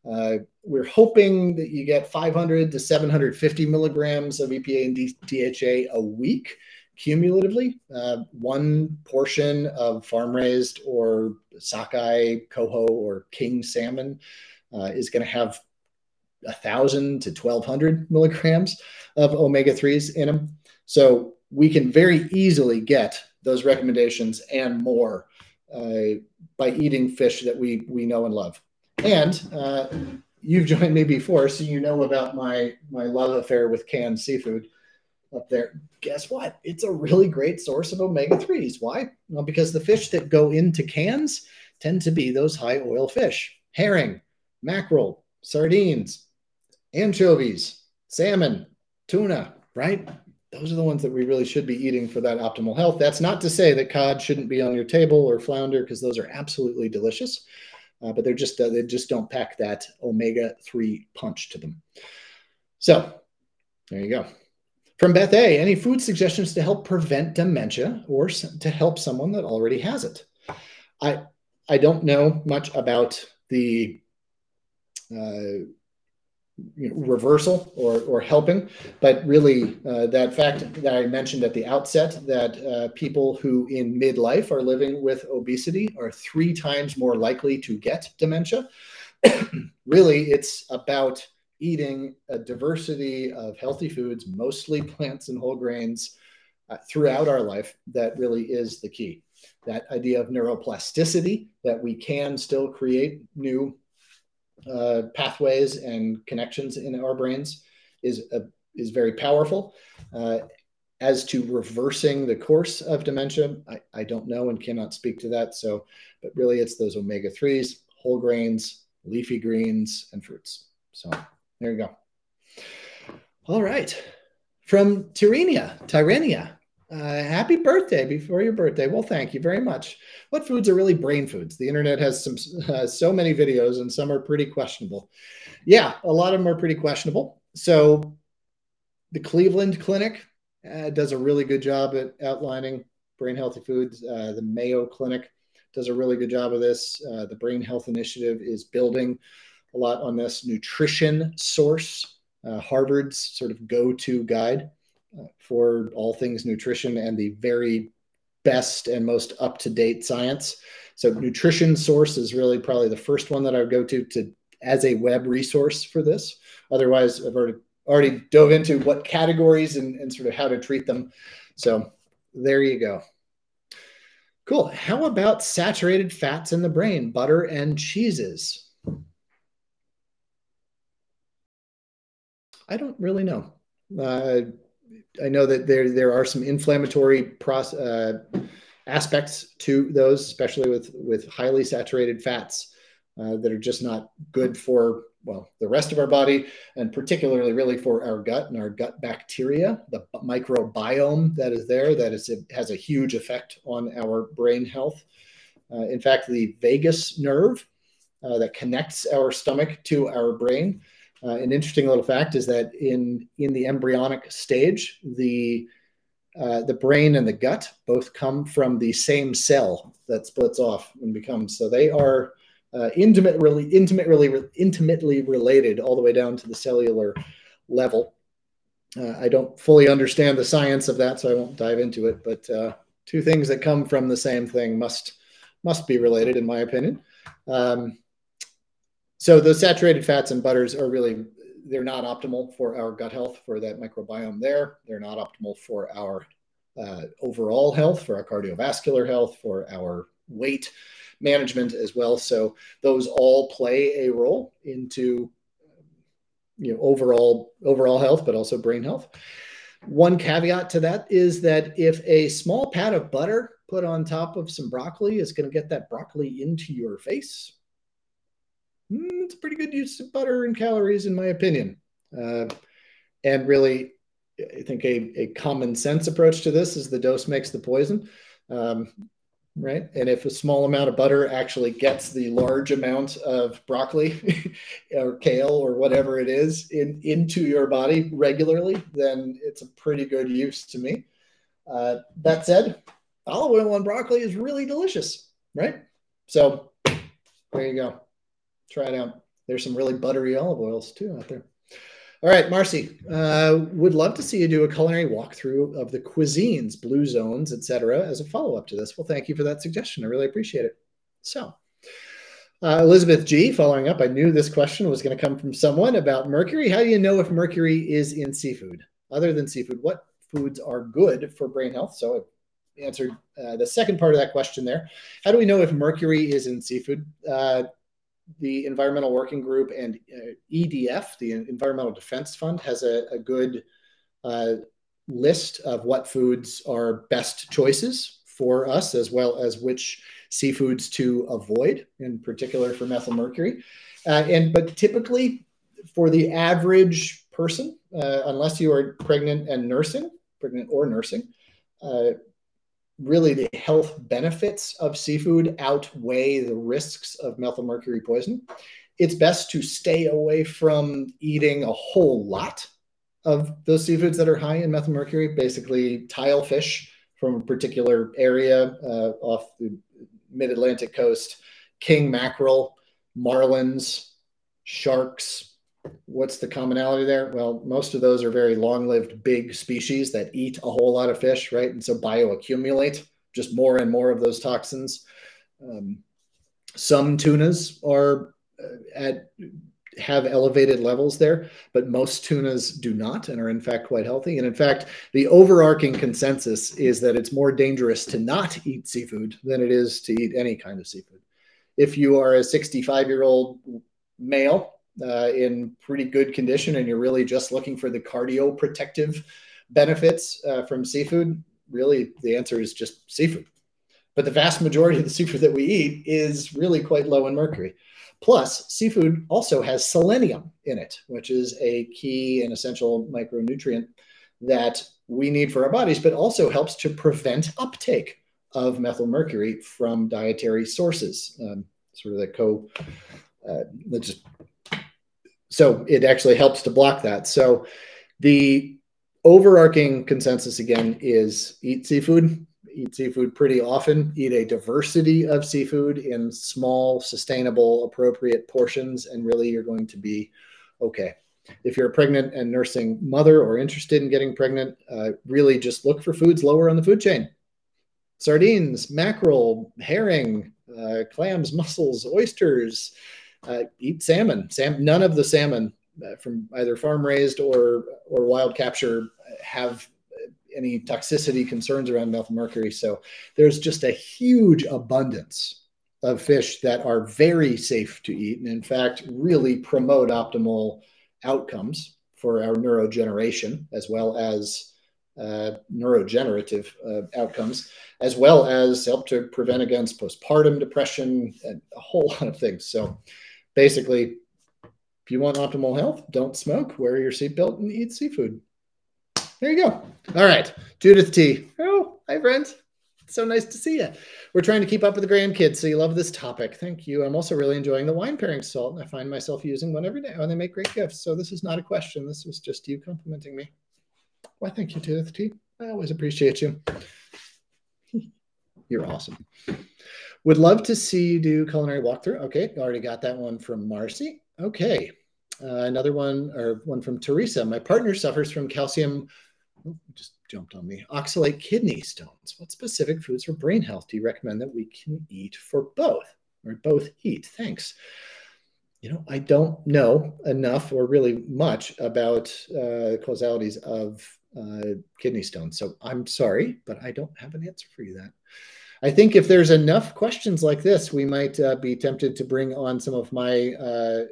Uh, we're hoping that you get 500 to 750 milligrams of EPA and DHA a week cumulatively. Uh, one portion of farm raised or sockeye, coho, or king salmon uh, is going to have 1,000 to 1,200 milligrams of omega 3s in them. So we can very easily get those recommendations and more uh, by eating fish that we, we know and love. And uh, you've joined me before, so you know about my my love affair with canned seafood up there. Guess what? It's a really great source of omega threes. Why? Well, because the fish that go into cans tend to be those high oil fish: herring, mackerel, sardines, anchovies, salmon, tuna. Right? Those are the ones that we really should be eating for that optimal health. That's not to say that cod shouldn't be on your table or flounder, because those are absolutely delicious uh, but they're just uh, they just don't pack that omega three punch to them. So there you go. From Beth A, any food suggestions to help prevent dementia or to help someone that already has it? I I don't know much about the uh, you know, reversal or, or helping, but really uh, that fact that I mentioned at the outset that uh, people who in midlife are living with obesity are three times more likely to get dementia. really, it's about eating a diversity of healthy foods, mostly plants and whole grains, uh, throughout our life that really is the key. That idea of neuroplasticity, that we can still create new uh, pathways and connections in our brains, is, a, is very powerful. Uh, as to reversing the course of dementia, I, I don't know and cannot speak to that. So, but really, it's those omega 3s, whole grains, leafy greens, and fruits. So, there you go. All right. From Tyrenia, Tyrenia, uh, happy birthday before your birthday. Well, thank you very much. What foods are really brain foods? The internet has some uh, so many videos, and some are pretty questionable. Yeah, a lot of them are pretty questionable. So, the Cleveland Clinic uh, does a really good job at outlining brain healthy foods. Uh, the Mayo Clinic does a really good job of this. Uh, the Brain Health Initiative is building a lot on this. Nutrition Source, uh, Harvard's sort of go-to guide for all things nutrition and the very best and most up to date science. So, Nutrition Source is really probably the first one that I would go to to as a web resource for this. Otherwise, I've already already dove into what categories and, and sort of how to treat them. So, there you go. Cool. How about saturated fats in the brain, butter and cheeses? I don't really know. Uh, I know that there there are some inflammatory process, uh, aspects to those, especially with with highly saturated fats uh, that are just not good for well the rest of our body, and particularly really for our gut and our gut bacteria, the microbiome that is there that is has a huge effect on our brain health. Uh, in fact, the vagus nerve uh, that connects our stomach to our brain uh, an interesting little fact is that in in the embryonic stage, the uh, the brain and the gut both come from the same cell that splits off and becomes so they are uh, intimately, re, intimately related all the way down to the cellular level. Uh, I don't fully understand the science of that, so I won't dive into it. But uh, two things that come from the same thing must must be related, in my opinion. Um, so those saturated fats and butters are really they're not optimal for our gut health for that microbiome there. They're not optimal for our uh, overall health, for our cardiovascular health, for our weight management as well. So those all play a role into you know overall overall health, but also brain health. One caveat to that is that if a small pat of butter put on top of some broccoli is going to get that broccoli into your face, mm, it's a pretty good use of butter and calories, in my opinion. Uh, and really, I think a, a common sense approach to this is the dose makes the poison. Um, right? And if a small amount of butter actually gets the large amount of broccoli or kale or whatever it is in, into your body regularly, then it's a pretty good use to me. Uh, that said, olive oil on broccoli is really delicious, right? So there you go try it out. There's some really buttery olive oils too out there. All right, Marcy, uh, would love to see you do a culinary walkthrough of the cuisines, blue zones, etc., as a follow up to this. Well, thank you for that suggestion. I really appreciate it. So, uh, Elizabeth G, following up, I knew this question was going to come from someone about mercury. How do you know if mercury is in seafood? Other than seafood, what foods are good for brain health? So, I answered uh, the second part of that question there. How do we know if mercury is in seafood? The Environmental Working Group and uh, EDF, the Environmental Defense Fund, has a, a good uh, list of what foods are best choices for us, as well as which seafoods to avoid, in particular for methylmercury. Uh, and but typically, for the average person, uh, unless you are pregnant and nursing, pregnant or nursing, uh, really the health benefits of seafood outweigh the risks of methylmercury poisoning. It's best to stay away from eating a whole lot of those seafoods that are high in methylmercury, basically tilefish from a particular area uh, off the mid Atlantic coast, king mackerel, marlins, sharks, what's the commonality there? Well, most of those are very long-lived, big species that eat a whole lot of fish, right? And so bioaccumulate just more and more of those toxins. Um, some tunas are uh, at have elevated levels there, but most tunas do not and are in fact quite healthy. And in fact, the overarching consensus is that it's more dangerous to not eat seafood than it is to eat any kind of seafood. If you are a 65 year old male uh, in pretty good condition and you're really just looking for the cardio protective benefits uh, from seafood, really the answer is just seafood. But the vast majority of the seafood that we eat is really quite low in mercury. Plus, seafood also has selenium in it, which is a key and essential micronutrient that we need for our bodies, but also helps to prevent uptake of methylmercury from dietary sources. Um, sort of the co, uh, just so it actually helps to block that. So the overarching consensus again is eat seafood, eat seafood pretty often, eat a diversity of seafood in small, sustainable, appropriate portions, and really you're going to be okay. If you're a pregnant and nursing mother or interested in getting pregnant, uh, really just look for foods lower on the food chain. Sardines, mackerel, herring, uh, clams, mussels, oysters, uh, eat salmon. Sam, none of the salmon uh, from either farm raised or or wild capture have any toxicity concerns around methylmercury. So there's just a huge abundance of fish that are very safe to eat, and in fact, really promote optimal outcomes for our neurogeneration as well as uh, neurogenerative uh, outcomes, as well as help to prevent against postpartum depression and a whole lot of things. So basically, if you want optimal health, don't smoke, wear your seatbelt, and eat seafood. There you go. All right, Judith T. Oh, hi, friends. So nice to see you. We're trying to keep up with the grandkids, so you love this topic. Thank you. I'm also really enjoying the wine pairing salt. I find myself using one every day, oh, and they make great gifts. So this is not a question. This was just you complimenting me. Why, thank you, Judith T. I always appreciate you. You're awesome. Would love to see you do culinary walkthrough. Okay, already got that one from Marcy. Okay, uh, another one or one from Teresa. My partner suffers from calcium. Oh, just jumped on me. Oxalate kidney stones. What specific foods for brain health do you recommend that we can eat for both or both eat? Thanks. You know, I don't know enough or really much about uh, causalities of uh, kidney stones. So I'm sorry, but I don't have an answer for you that. I think if there's enough questions like this, we might uh, be tempted to bring on some of my uh,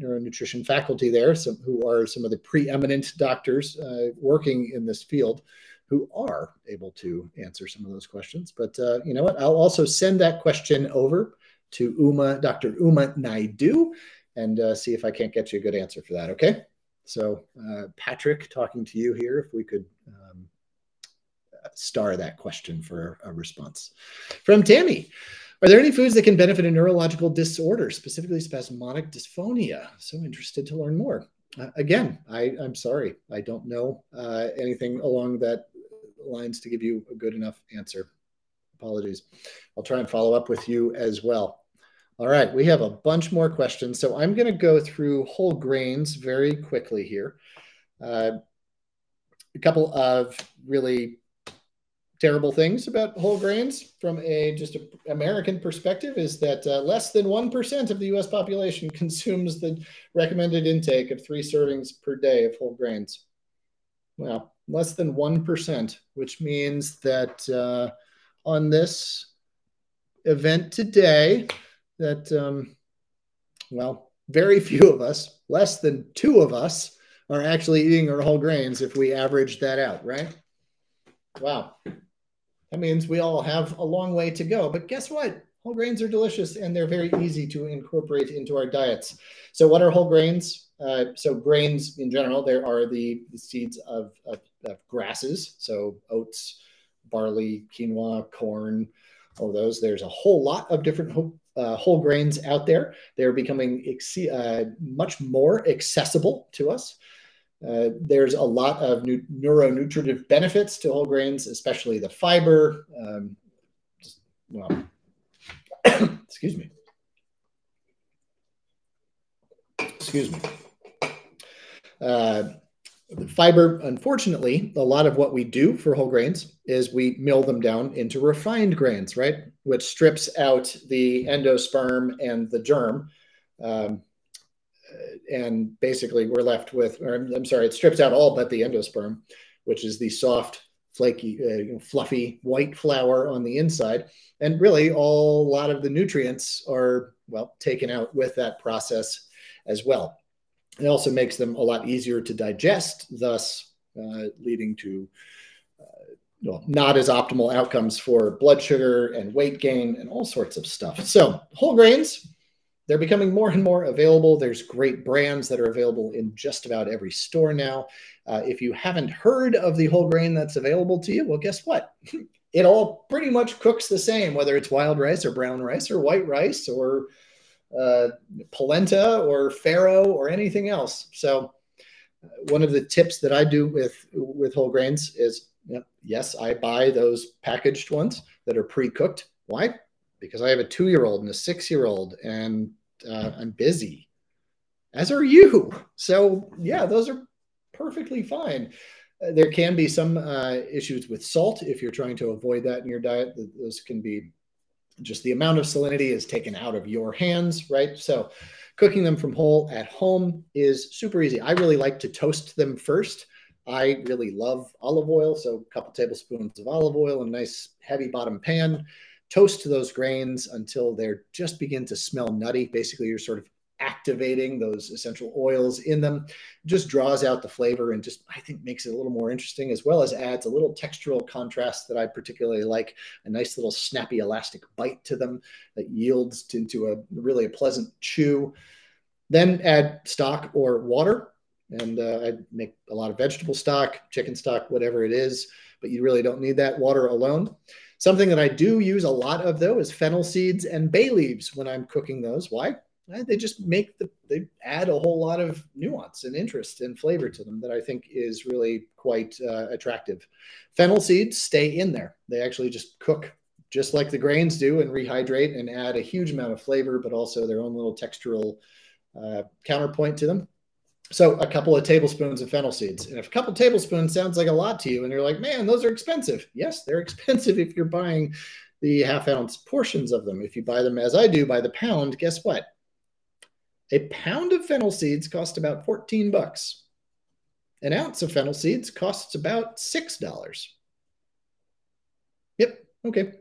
neuronutrition faculty there, some, who are some of the preeminent doctors uh, working in this field who are able to answer some of those questions. But uh, you know what? I'll also send that question over to Uma, Dr. Uma Naidu, and uh, see if I can't get you a good answer for that. Okay. So, uh, Patrick, talking to you here, if we could um, star that question for a response. From Tammy, are there any foods that can benefit a neurological disorder, specifically spasmodic dysphonia? So interested to learn more. Uh, again, I, am sorry, I don't know uh, anything along that lines to give you a good enough answer. Apologies. I'll try and follow up with you as well. All right, we have a bunch more questions. So I'm going to go through whole grains very quickly here. Uh, a couple of really terrible things about whole grains from a just a American perspective is that uh, less than 1% of the US population consumes the recommended intake of three servings per day of whole grains. Well, less than 1%, which means that uh, on this event today, that, um, well, very few of us, less than two of us, are actually eating our whole grains if we average that out, right? Wow. That means we all have a long way to go. But guess what? Whole grains are delicious and they're very easy to incorporate into our diets. So, what are whole grains? Uh, so, grains in general, there are the, the seeds of, of, of, grasses, so oats, barley, quinoa, corn, all those. There's a whole lot of different whole, uh, whole grains out there. They're becoming uh, much more accessible to us. Uh, there's a lot of new, neuronutritive benefits to whole grains, especially the fiber. Um, just, well, excuse me. Excuse me. Uh, fiber, unfortunately, a lot of what we do for whole grains is we mill them down into refined grains, right? Which strips out the endosperm and the germ. Um, and basically, we're left with, or I'm sorry, it strips out all but the endosperm, which is the soft, flaky, uh, fluffy white flour on the inside. And really, all a lot of the nutrients are, well, taken out with that process as well. It also makes them a lot easier to digest, thus uh, leading to uh, well, not as optimal outcomes for blood sugar and weight gain and all sorts of stuff. So, whole grains, they're becoming more and more available. There's great brands that are available in just about every store now. Uh, if you haven't heard of the whole grain that's available to you, well, guess what? it all pretty much cooks the same, whether it's wild rice or brown rice or white rice or uh, polenta or farro or anything else. So uh, one of the tips that I do with with whole grains is you know, yes, I buy those packaged ones that are pre-cooked. Why? Because I have a two-year-old and a six-year-old, and uh, I'm busy, as are you. So yeah, those are perfectly fine. Uh, there can be some uh, issues with salt if you're trying to avoid that in your diet. Those can be just the amount of salinity is taken out of your hands, right? So cooking them from whole at home is super easy. I really like to toast them first. I really love olive oil, so a couple tablespoons of olive oil in a nice heavy bottom pan. Toast to those grains until they're just begin to smell nutty. Basically, you're sort of activating those essential oils in them. Just draws out the flavor and just i think makes it a little more interesting as well as adds a little textural contrast that i particularly like a nice little snappy elastic bite to them that yields into a really a pleasant chew. Then add stock or water and uh, i make a lot of vegetable stock chicken stock whatever it is but you really don't need that water alone something that i do use a lot of though is fennel seeds and bay leaves when i'm cooking those why they just make the they add a whole lot of nuance and interest and flavor to them that I think is really quite uh, attractive. Fennel seeds stay in there. They actually just cook just like the grains do and rehydrate and add a huge amount of flavor, but also their own little textural uh, counterpoint to them. So a couple of tablespoons of fennel seeds. And if a couple tablespoons sounds like a lot to you and you're like, man, those are expensive. Yes, they're expensive if you're buying the half ounce portions of them. If you buy them as I do by the pound, guess what? A pound of fennel seeds cost about 14 bucks. An ounce of fennel seeds costs about $6. Yep, okay.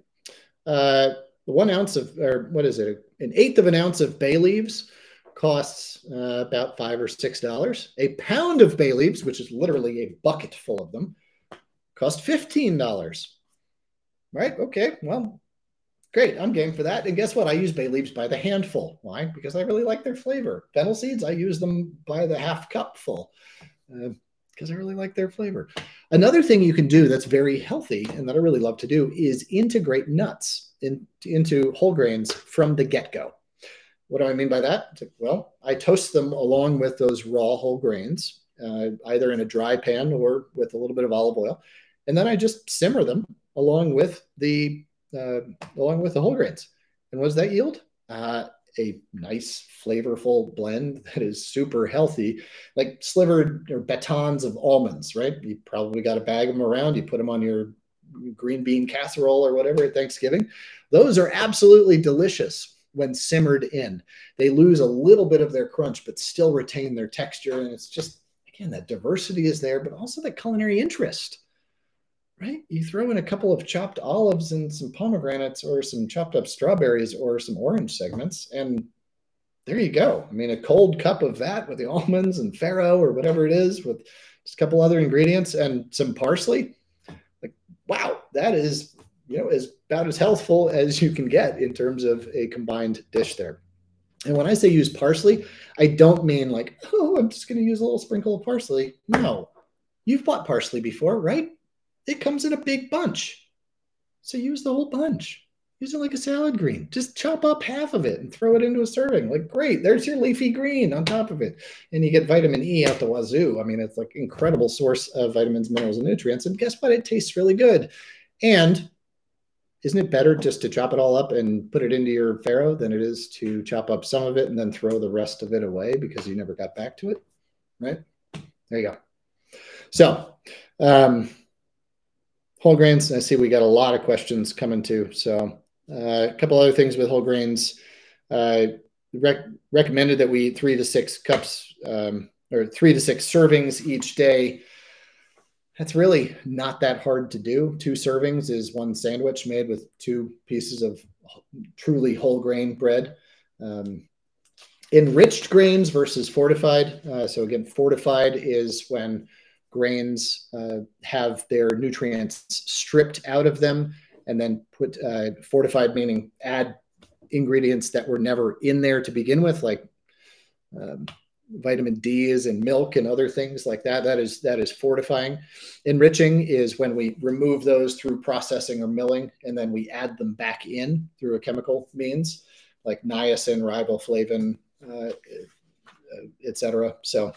Uh, one ounce of, or what is it? An eighth of an ounce of bay leaves costs uh, about five or six dollars. A pound of bay leaves, which is literally a bucket full of them, cost fifteen dollars. Right? Okay. Well, Great, I'm game for that. And guess what? I use bay leaves by the handful. Why? Because I really like their flavor. Fennel seeds, I use them by the half cup full because uh, I really like their flavor. Another thing you can do that's very healthy and that I really love to do is integrate nuts in, into whole grains from the get go. What do I mean by that? Well, I toast them along with those raw whole grains, uh, either in a dry pan or with a little bit of olive oil. And then I just simmer them along with the uh, along with the whole grains. And what does that yield? Uh, a nice, flavorful blend that is super healthy, like slivered or batons of almonds, right? You probably got a bag of them around. You put them on your green bean casserole or whatever at Thanksgiving. Those are absolutely delicious when simmered in. They lose a little bit of their crunch, but still retain their texture. And it's just, again, that diversity is there, but also the culinary interest right? You throw in a couple of chopped olives and some pomegranates or some chopped up strawberries or some orange segments, and there you go. I mean, a cold cup of that with the almonds and farro or whatever it is with just a couple other ingredients and some parsley. Like, wow, that is, you know, as about as healthful as you can get in terms of a combined dish there. And when I say use parsley, I don't mean like, oh, I'm just going to use a little sprinkle of parsley. No, you've bought parsley before, right? it comes in a big bunch. So use the whole bunch. Use it like a salad green. Just chop up half of it and throw it into a serving. Like, great, there's your leafy green on top of it. And you get vitamin E out the wazoo. I mean, it's like incredible source of vitamins, minerals, and nutrients. And guess what? It tastes really good. And isn't it better just to chop it all up and put it into your farro than it is to chop up some of it and then throw the rest of it away because you never got back to it? Right? There you go. So, um, whole grains. I see we got a lot of questions coming too. So, uh, a couple other things with whole grains. Uh, rec- recommended that we eat three to six cups um, or three to six servings each day. That's really not that hard to do. Two servings is one sandwich made with two pieces of truly whole grain bread. Um, enriched grains versus fortified. Uh, so, again, fortified is when grains uh, have their nutrients stripped out of them and then put uh, fortified, meaning add ingredients that were never in there to begin with, like um, vitamin D is in milk and other things like that. That is that is fortifying. Enriching is when we remove those through processing or milling, and then we add them back in through a chemical means, like niacin, riboflavin, uh, etc. So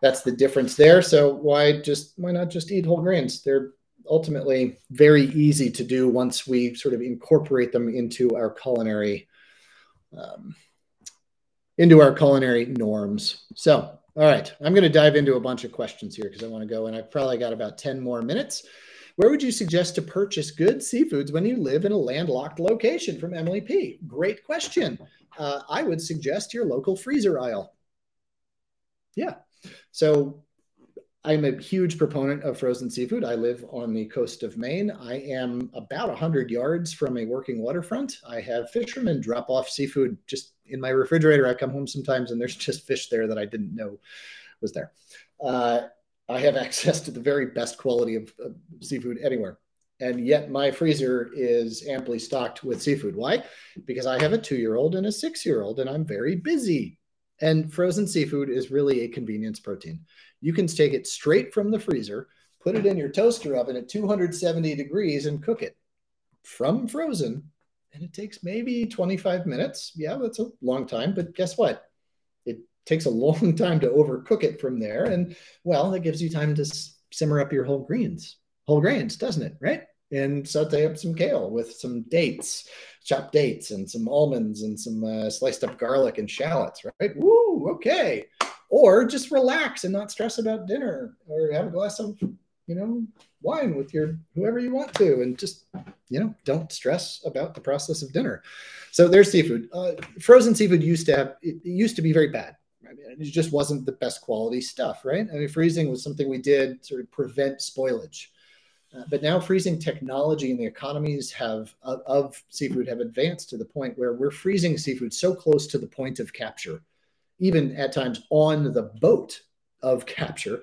that's the difference there. So why just why not just eat whole grains? They're ultimately very easy to do once we sort of incorporate them into our culinary um, into our culinary norms. So, all right, I'm going to dive into a bunch of questions here because I want to go, and I've probably got about 10 more minutes. Where would you suggest to purchase good seafoods when you live in a landlocked location? From Emily P. Great question. Uh, I would suggest your local freezer aisle. Yeah. So I'm a huge proponent of frozen seafood. I live on the coast of Maine. I am about 100 yards from a working waterfront. I have fishermen drop off seafood just in my refrigerator. I come home sometimes and there's just fish there that I didn't know was there. Uh, I have access to the very best quality of, of seafood anywhere. And yet my freezer is amply stocked with seafood. Why? Because I have a two year old and a six year old, and I'm very busy. And frozen seafood is really a convenience protein. You can take it straight from the freezer, put it in your toaster oven at 270 degrees, and cook it from frozen. And it takes maybe 25 minutes. Yeah, that's a long time, but guess what? It takes a long time to overcook it from there. And well, that gives you time to simmer up your whole greens, whole grains, doesn't it? Right? and saute up some kale with some dates, chopped dates, and some almonds and some uh, sliced up garlic and shallots, right? Woo, okay. Or just relax and not stress about dinner or have a glass of, you know, wine with your whoever you want to and just, you know, don't stress about the process of dinner. So there's seafood. Uh, frozen seafood used to have, it used to be very bad. I mean, it just wasn't the best quality stuff, right? I mean, freezing was something we did sort of prevent spoilage uh, but now freezing technology and the economies have of, of, seafood have advanced to the point where we're freezing seafood so close to the point of capture, even at times on the boat of capture,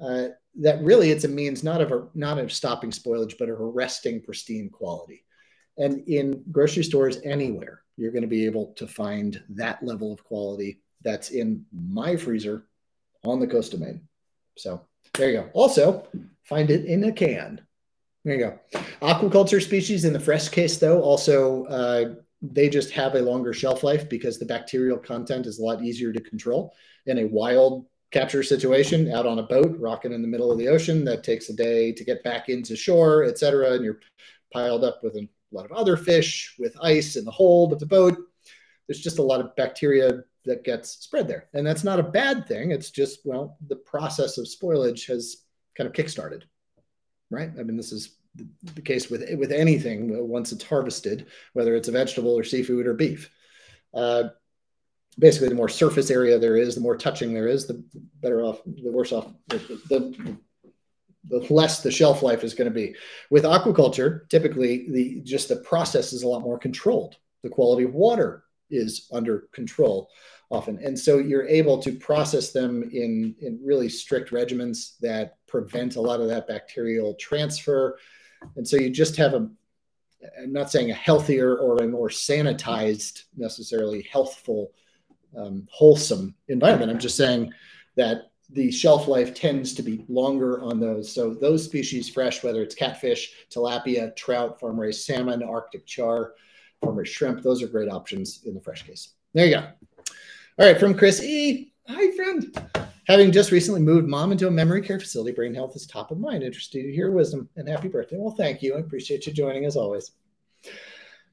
uh, that really it's a means not of a, not of stopping spoilage, but of arresting pristine quality. And in grocery stores anywhere, you're going to be able to find that level of quality that's in my freezer on the coast of Maine. So there you go. Also, find it in a can. There you go. Aquaculture species in the fresh case, though, also uh, they just have a longer shelf life because the bacterial content is a lot easier to control. In a wild capture situation, out on a boat, rocking in the middle of the ocean, that takes a day to get back into shore, et cetera, and you're piled up with a lot of other fish with ice in the hold of the boat. There's just a lot of bacteria that gets spread there, and that's not a bad thing. It's just well, the process of spoilage has kind of kickstarted right? I mean, this is the case with with anything once it's harvested, whether it's a vegetable or seafood or beef. Uh, basically, the more surface area there is, the more touching there is, the better off, the worse off, the, the, the less the shelf life is going to be. With aquaculture, typically the just the process is a lot more controlled. The quality of water is under control often. And so you're able to process them in, in really strict regimens that prevent a lot of that bacterial transfer. And so you just have a, I'm not saying a healthier or a more sanitized, necessarily healthful, um, wholesome environment. I'm just saying that the shelf life tends to be longer on those. So those species fresh, whether it's catfish, tilapia, trout, farm raised salmon, Arctic char, farm raised shrimp, those are great options in the fresh case. There you go. All right, from Chris E. Hi, friend. Having just recently moved mom into a memory care facility, brain health is top of mind. Interested to hear wisdom and happy birthday. Well, thank you. I appreciate you joining as always.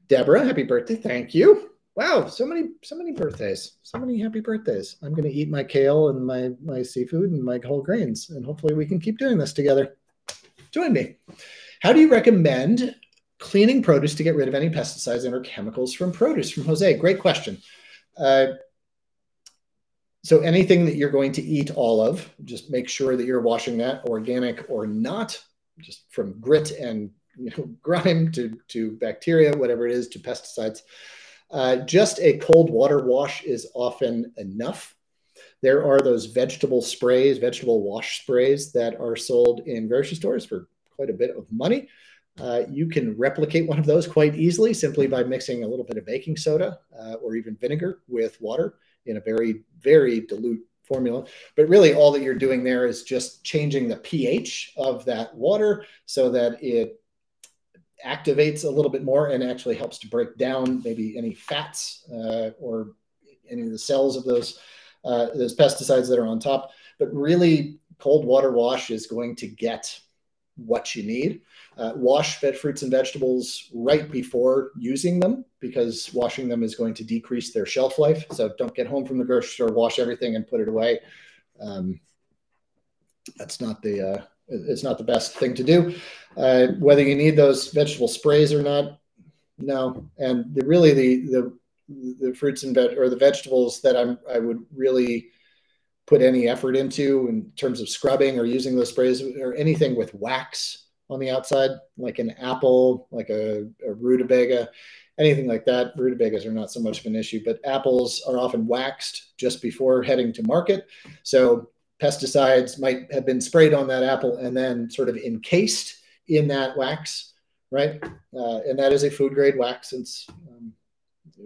Deborah, happy birthday. Thank you. Wow, so many, so many birthdays, so many happy birthdays. I'm going to eat my kale and my my seafood and my whole grains, and hopefully we can keep doing this together. Join me. How do you recommend cleaning produce to get rid of any pesticides and or chemicals from produce? From Jose, great question. Uh, so anything that you're going to eat all of, just make sure that you're washing that, organic or not, just from grit and you know grime to to bacteria, whatever it is, to pesticides. Uh, just a cold water wash is often enough. There are those vegetable sprays, vegetable wash sprays that are sold in grocery stores for quite a bit of money. Uh, you can replicate one of those quite easily simply by mixing a little bit of baking soda uh, or even vinegar with water in a very, very dilute formula. But really, all that you're doing there is just changing the pH of that water so that it activates a little bit more and actually helps to break down maybe any fats uh, or any of the cells of those uh, those pesticides that are on top. But really, cold water wash is going to get what you need. Uh, wash fed fruits and vegetables right before using them because washing them is going to decrease their shelf life. So don't get home from the grocery store, wash everything and put it away. Um, that's not the uh, it's not the best thing to do. Uh, whether you need those vegetable sprays or not, no. And the, really the the the fruits and veg or the vegetables that I'm I would really put any effort into in terms of scrubbing or using those sprays or anything with wax on the outside, like an apple, like a, a rutabaga, anything like that. Rutabagas are not so much of an issue, but apples are often waxed just before heading to market. So pesticides might have been sprayed on that apple and then sort of encased in that wax, right? Uh, and that is a food grade wax. It's um,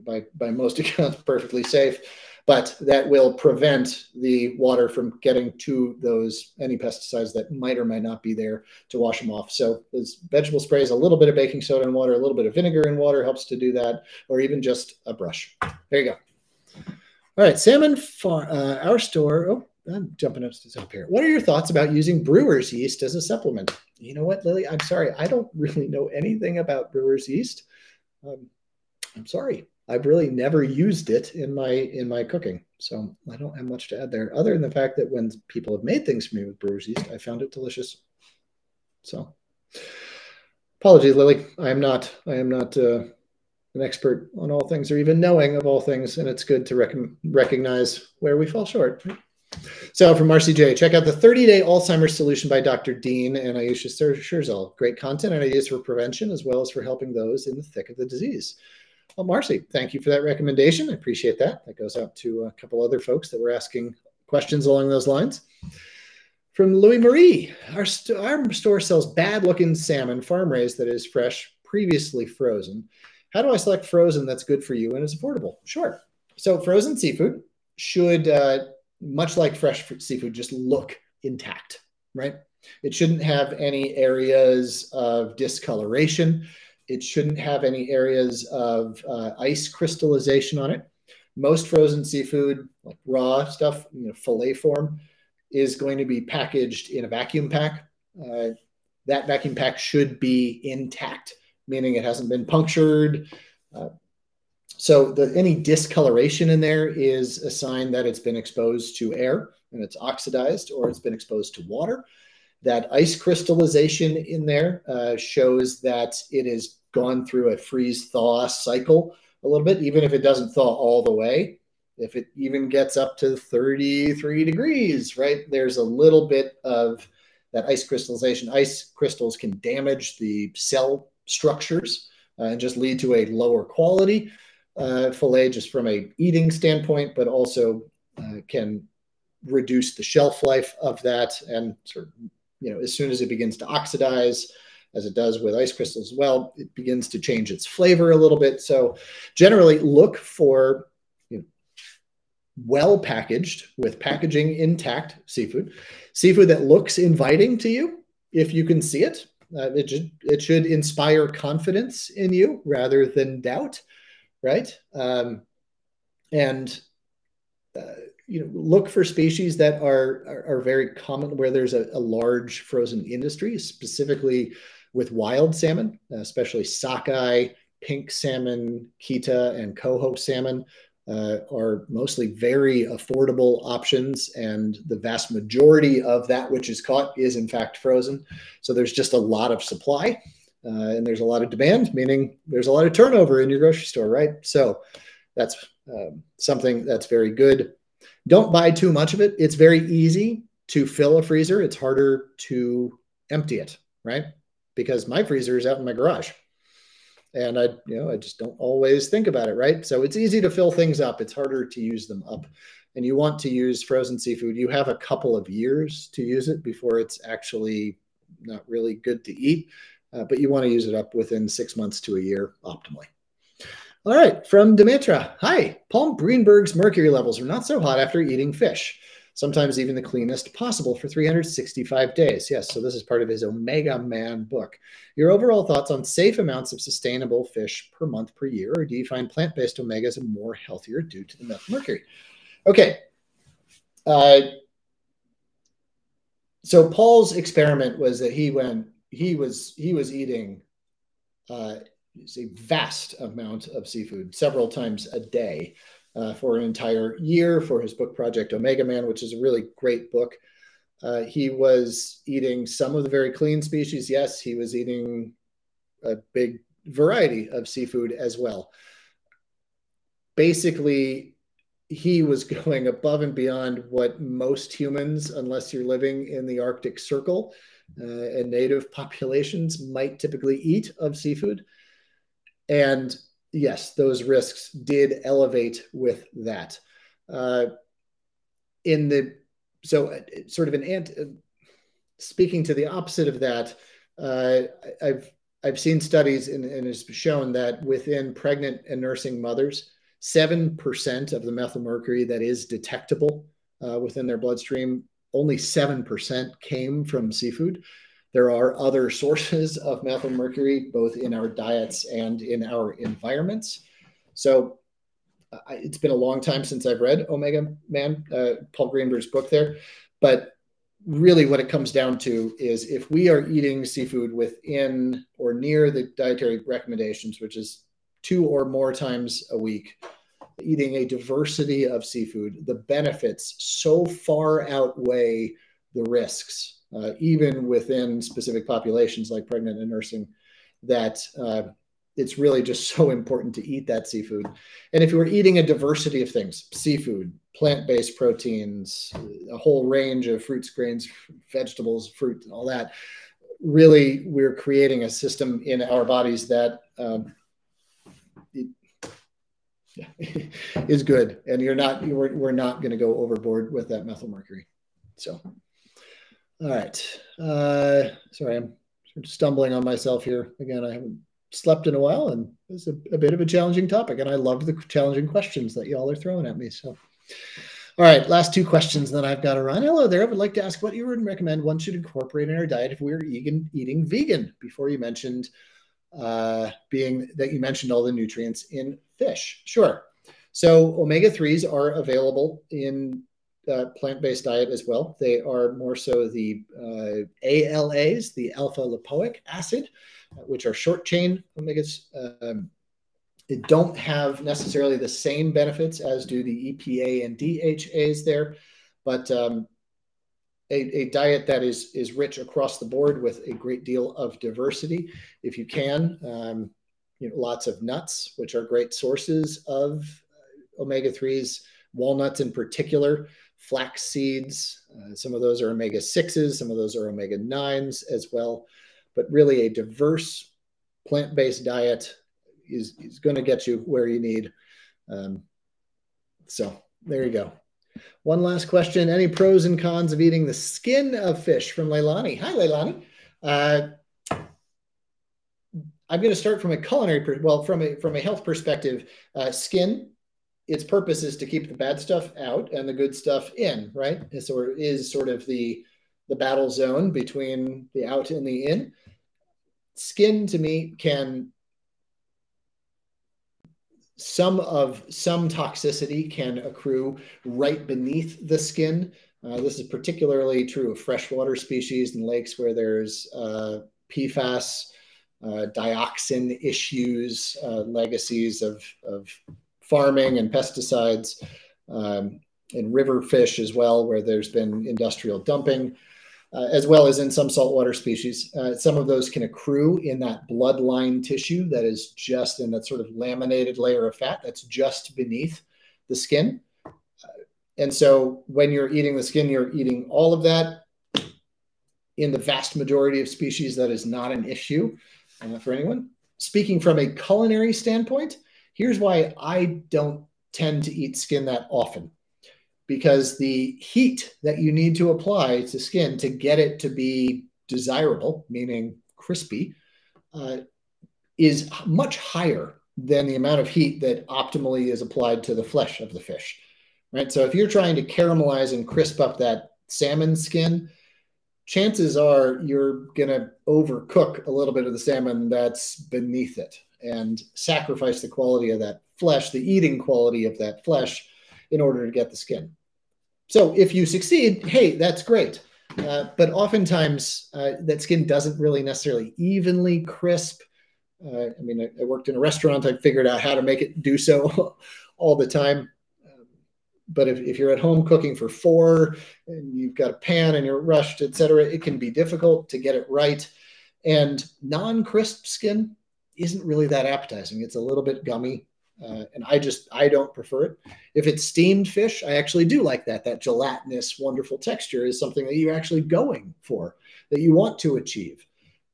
by, by most accounts perfectly safe but that will prevent the water from getting to those any pesticides that might or might not be there to wash them off. So those vegetable sprays, a little bit of baking soda and water, a little bit of vinegar and water helps to do that, or even just a brush. There you go. All right, salmon farm, uh, our store. Oh, I'm jumping up, to up here. What are your thoughts about using brewer's yeast as a supplement? You know what, Lily? I'm sorry, I don't really know anything about brewer's yeast. Um, I'm sorry. I've really never used it in my in my cooking, so I don't have much to add there, other than the fact that when people have made things for me with brewer's yeast, I found it delicious. So, apologies, Lily. I am not I am not uh, an expert on all things, or even knowing of all things, and it's good to rec- recognize where we fall short. So from RCJ, check out the 30-day Alzheimer's solution by Dr. Dean and Ayesha Sherzai. Great content and ideas for prevention as well as for helping those in the thick of the disease. Well, Marcy, thank you for that recommendation. I appreciate that. That goes out to a couple other folks that were asking questions along those lines. From Louis Marie, our, st- our store sells bad looking salmon, farm raised that is fresh, previously frozen. How do I select frozen that's good for you and is affordable? Sure. So, frozen seafood should, uh, much like fresh seafood, just look intact, right? It shouldn't have any areas of discoloration. It shouldn't have any areas of uh, ice crystallization on it. Most frozen seafood, like raw stuff, you know, fillet form, is going to be packaged in a vacuum pack. Uh, that vacuum pack should be intact, meaning it hasn't been punctured. Uh, so the, any discoloration in there is a sign that it's been exposed to air and it's oxidized or it's been exposed to water. That ice crystallization in there uh, shows that it has gone through a freeze thaw cycle a little bit, even if it doesn't thaw all the way. If it even gets up to 33 degrees, right, there's a little bit of that ice crystallization. Ice crystals can damage the cell structures uh, and just lead to a lower quality uh, fillet just from a eating standpoint, but also uh, can reduce the shelf life of that and sort of you know, as soon as it begins to oxidize, as it does with ice crystals as well, it begins to change its flavor a little bit. So generally look for you know, well packaged with packaging intact seafood, seafood that looks inviting to you if you can see it. Uh, it, should, it should inspire confidence in you rather than doubt, right? Um, and uh, you know look for species that are are, are very common where there's a, a, large frozen industry specifically with wild salmon especially sockeye pink salmon, Keta, and coho salmon uh, are mostly very affordable options, and the vast majority of that which is caught is in fact frozen. So there's just a lot of supply, uh, and there's a lot of demand, meaning there's a lot of turnover in your grocery store, right? So that's um, something that's very good. Don't buy too much of it. It's very easy to fill a freezer. It's harder to empty it, right? Because my freezer is out in my garage and I, you know, I just don't always think about it, right? So it's easy to fill things up. It's harder to use them up. And you want to use frozen seafood. You have a couple of years to use it before it's actually not really good to eat, uh, but you want to use it up within six months to a year optimally. All right, from Demetra. Hi, Paul Greenberg's mercury levels are not so hot after eating fish sometimes even the cleanest possible for 365 days. Yes, so this is part of his Omega Man book. Your overall thoughts on safe amounts of sustainable fish per month per year, or do you find plant based omegas more healthier due to the methylmercury? Okay. Uh, so Paul's experiment was that he went, he was he was eating uh, a vast amount of seafood several times a day uh, for an entire year for his book Project Omega Man, which is a really great book. Uh, he was eating some of the very clean species. Yes, he was eating a big variety of seafood as well. Basically, he was going above and beyond what most humans, unless you're living in the Arctic Circle uh, and native populations, might typically eat of seafood. And yes, those risks did elevate with that. Uh, in the so uh, sort of an ant uh, speaking to the opposite of that, uh, I've I've seen studies and, and it's shown that within pregnant and nursing mothers, seven percent of the methylmercury that is detectable uh, within their bloodstream, only seven percent came from seafood. There are other sources of methylmercury, both in our diets and in our environments. So it's been a long time since I've read Omega Man, uh, Paul Greenberg's book there. But really, what it comes down to is if we are eating seafood within or near the dietary recommendations, which is two or more times a week, eating a diversity of seafood, the benefits so far outweigh the risks uh, even within specific populations like pregnant and nursing, that uh, it's really just so important to eat that seafood. And if you were eating a diversity of things, seafood, plant based proteins, a whole range of fruits, grains, vegetables, fruit, and all that, really we're creating a system in our bodies that um, is good. And you're not, we're, we're not going to go overboard with that methyl mercury. So. All right. Uh, sorry, I'm stumbling on myself here. Again, I haven't slept in a while, and it's a, a bit of a challenging topic. And I love the challenging questions that y'all are throwing at me. So, all right, last two questions, that I've got to run. Hello there. I would like to ask what you would recommend one should incorporate in our diet if we were eating, eating vegan. Before you mentioned uh, being that you mentioned all the nutrients in fish. Sure. So omega 3s are available in uh, plant-based diet as well. They are more so the uh, ALAs, the alpha lipoic acid, uh, which are short chain omegas. Um, they don't have necessarily the same benefits as do the EPA and DHAs there, but um, a, a, diet that is is rich across the board with a great deal of diversity, if you can. Um, you know, lots of nuts, which are great sources of uh, omega threes, walnuts in particular flax seeds. Uh, some of those are omega 6s, some of those are omega 9s as well. But really, a diverse plant based diet is, is going to get you where you need. Um, so, there you go. One last question Any pros and cons of eating the skin of fish from Leilani? Hi, Leilani. Uh, I'm going to start from a culinary, well, from a from a health perspective. Uh, skin its purpose is to keep the bad stuff out and the good stuff in, right? It sort of is sort of the the battle zone between the out and the in. Skin to me can some of some toxicity can accrue right beneath the skin. Uh, this is particularly true of freshwater species and lakes where there's uh, PFAS uh, dioxin issues, uh, legacies of, of farming and pesticides, um, and river fish as well, where there's been industrial dumping. Uh, as well as in some saltwater species. Uh, some of those can accrue in that bloodline tissue that is just in that sort of laminated layer of fat that's just beneath the skin. Uh, and so when you're eating the skin, you're eating all of that. In the vast majority of species, that is not an issue uh, for anyone. Speaking from a culinary standpoint, here's why I don't tend to eat skin that often because the heat that you need to apply to skin to get it to be desirable, meaning crispy, uh, is much higher than the amount of heat that optimally is applied to the flesh of the fish. Right. So if you're trying to caramelize and crisp up that salmon skin, chances are you're going to overcook a little bit of the salmon that's beneath it and sacrifice the quality of that flesh, the eating quality of that flesh in order to get the skin. So if you succeed, hey, that's great. Uh, but oftentimes uh, that skin doesn't really necessarily evenly crisp. Uh, I mean, I, I, worked in a restaurant. I figured out how to make it do so all the time. Um, but if, if you're at home cooking for four and you've got a pan and you're rushed, et cetera, it can be difficult to get it right. And non-crisp skin isn't really that appetizing. It's a little bit gummy. Uh, and I just I don't prefer it. If it's steamed fish, I actually do like that. That gelatinous, wonderful texture is something that you're actually going for, that you want to achieve.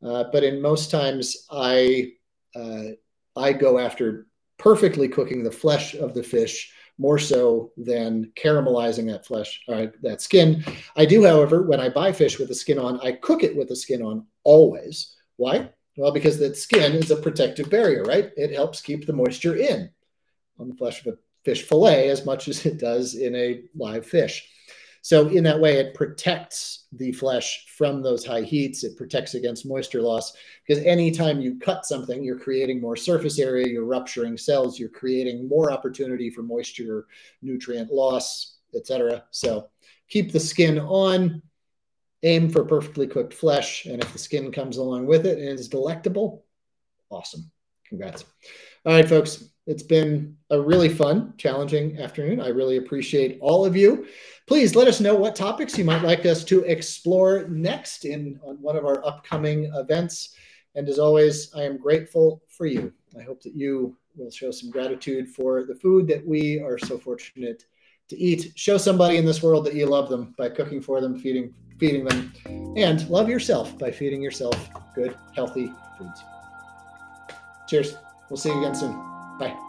Uh, but in most times, I uh, I go after perfectly cooking the flesh of the fish more so than caramelizing that flesh, uh, that skin. I do, however, when I buy fish with the skin on, I cook it with the skin on always. Why? Well, because the skin is a protective barrier, right? It helps keep the moisture in on the flesh of a fish fillet as much as it does in a live fish. So, in that way, it protects the flesh from those high heats. It protects against moisture loss because anytime you cut something, you're creating more surface area, you're rupturing cells, you're creating more opportunity for moisture, nutrient loss, etc. So, keep the skin on, aim for perfectly cooked flesh. And if the skin comes along with it and is delectable, awesome. Congrats. All right, folks. It's been a really fun, challenging afternoon. I really appreciate all of you. Please let us know what topics you might like us to explore next in on one of our upcoming events. And as always, I am grateful for you. I hope that you will show some gratitude for the food that we are so fortunate to eat. Show somebody in this world that you love them by cooking for them, feeding feeding them, and love yourself by feeding yourself good, healthy foods. Cheers. We'll see you again soon. Bye.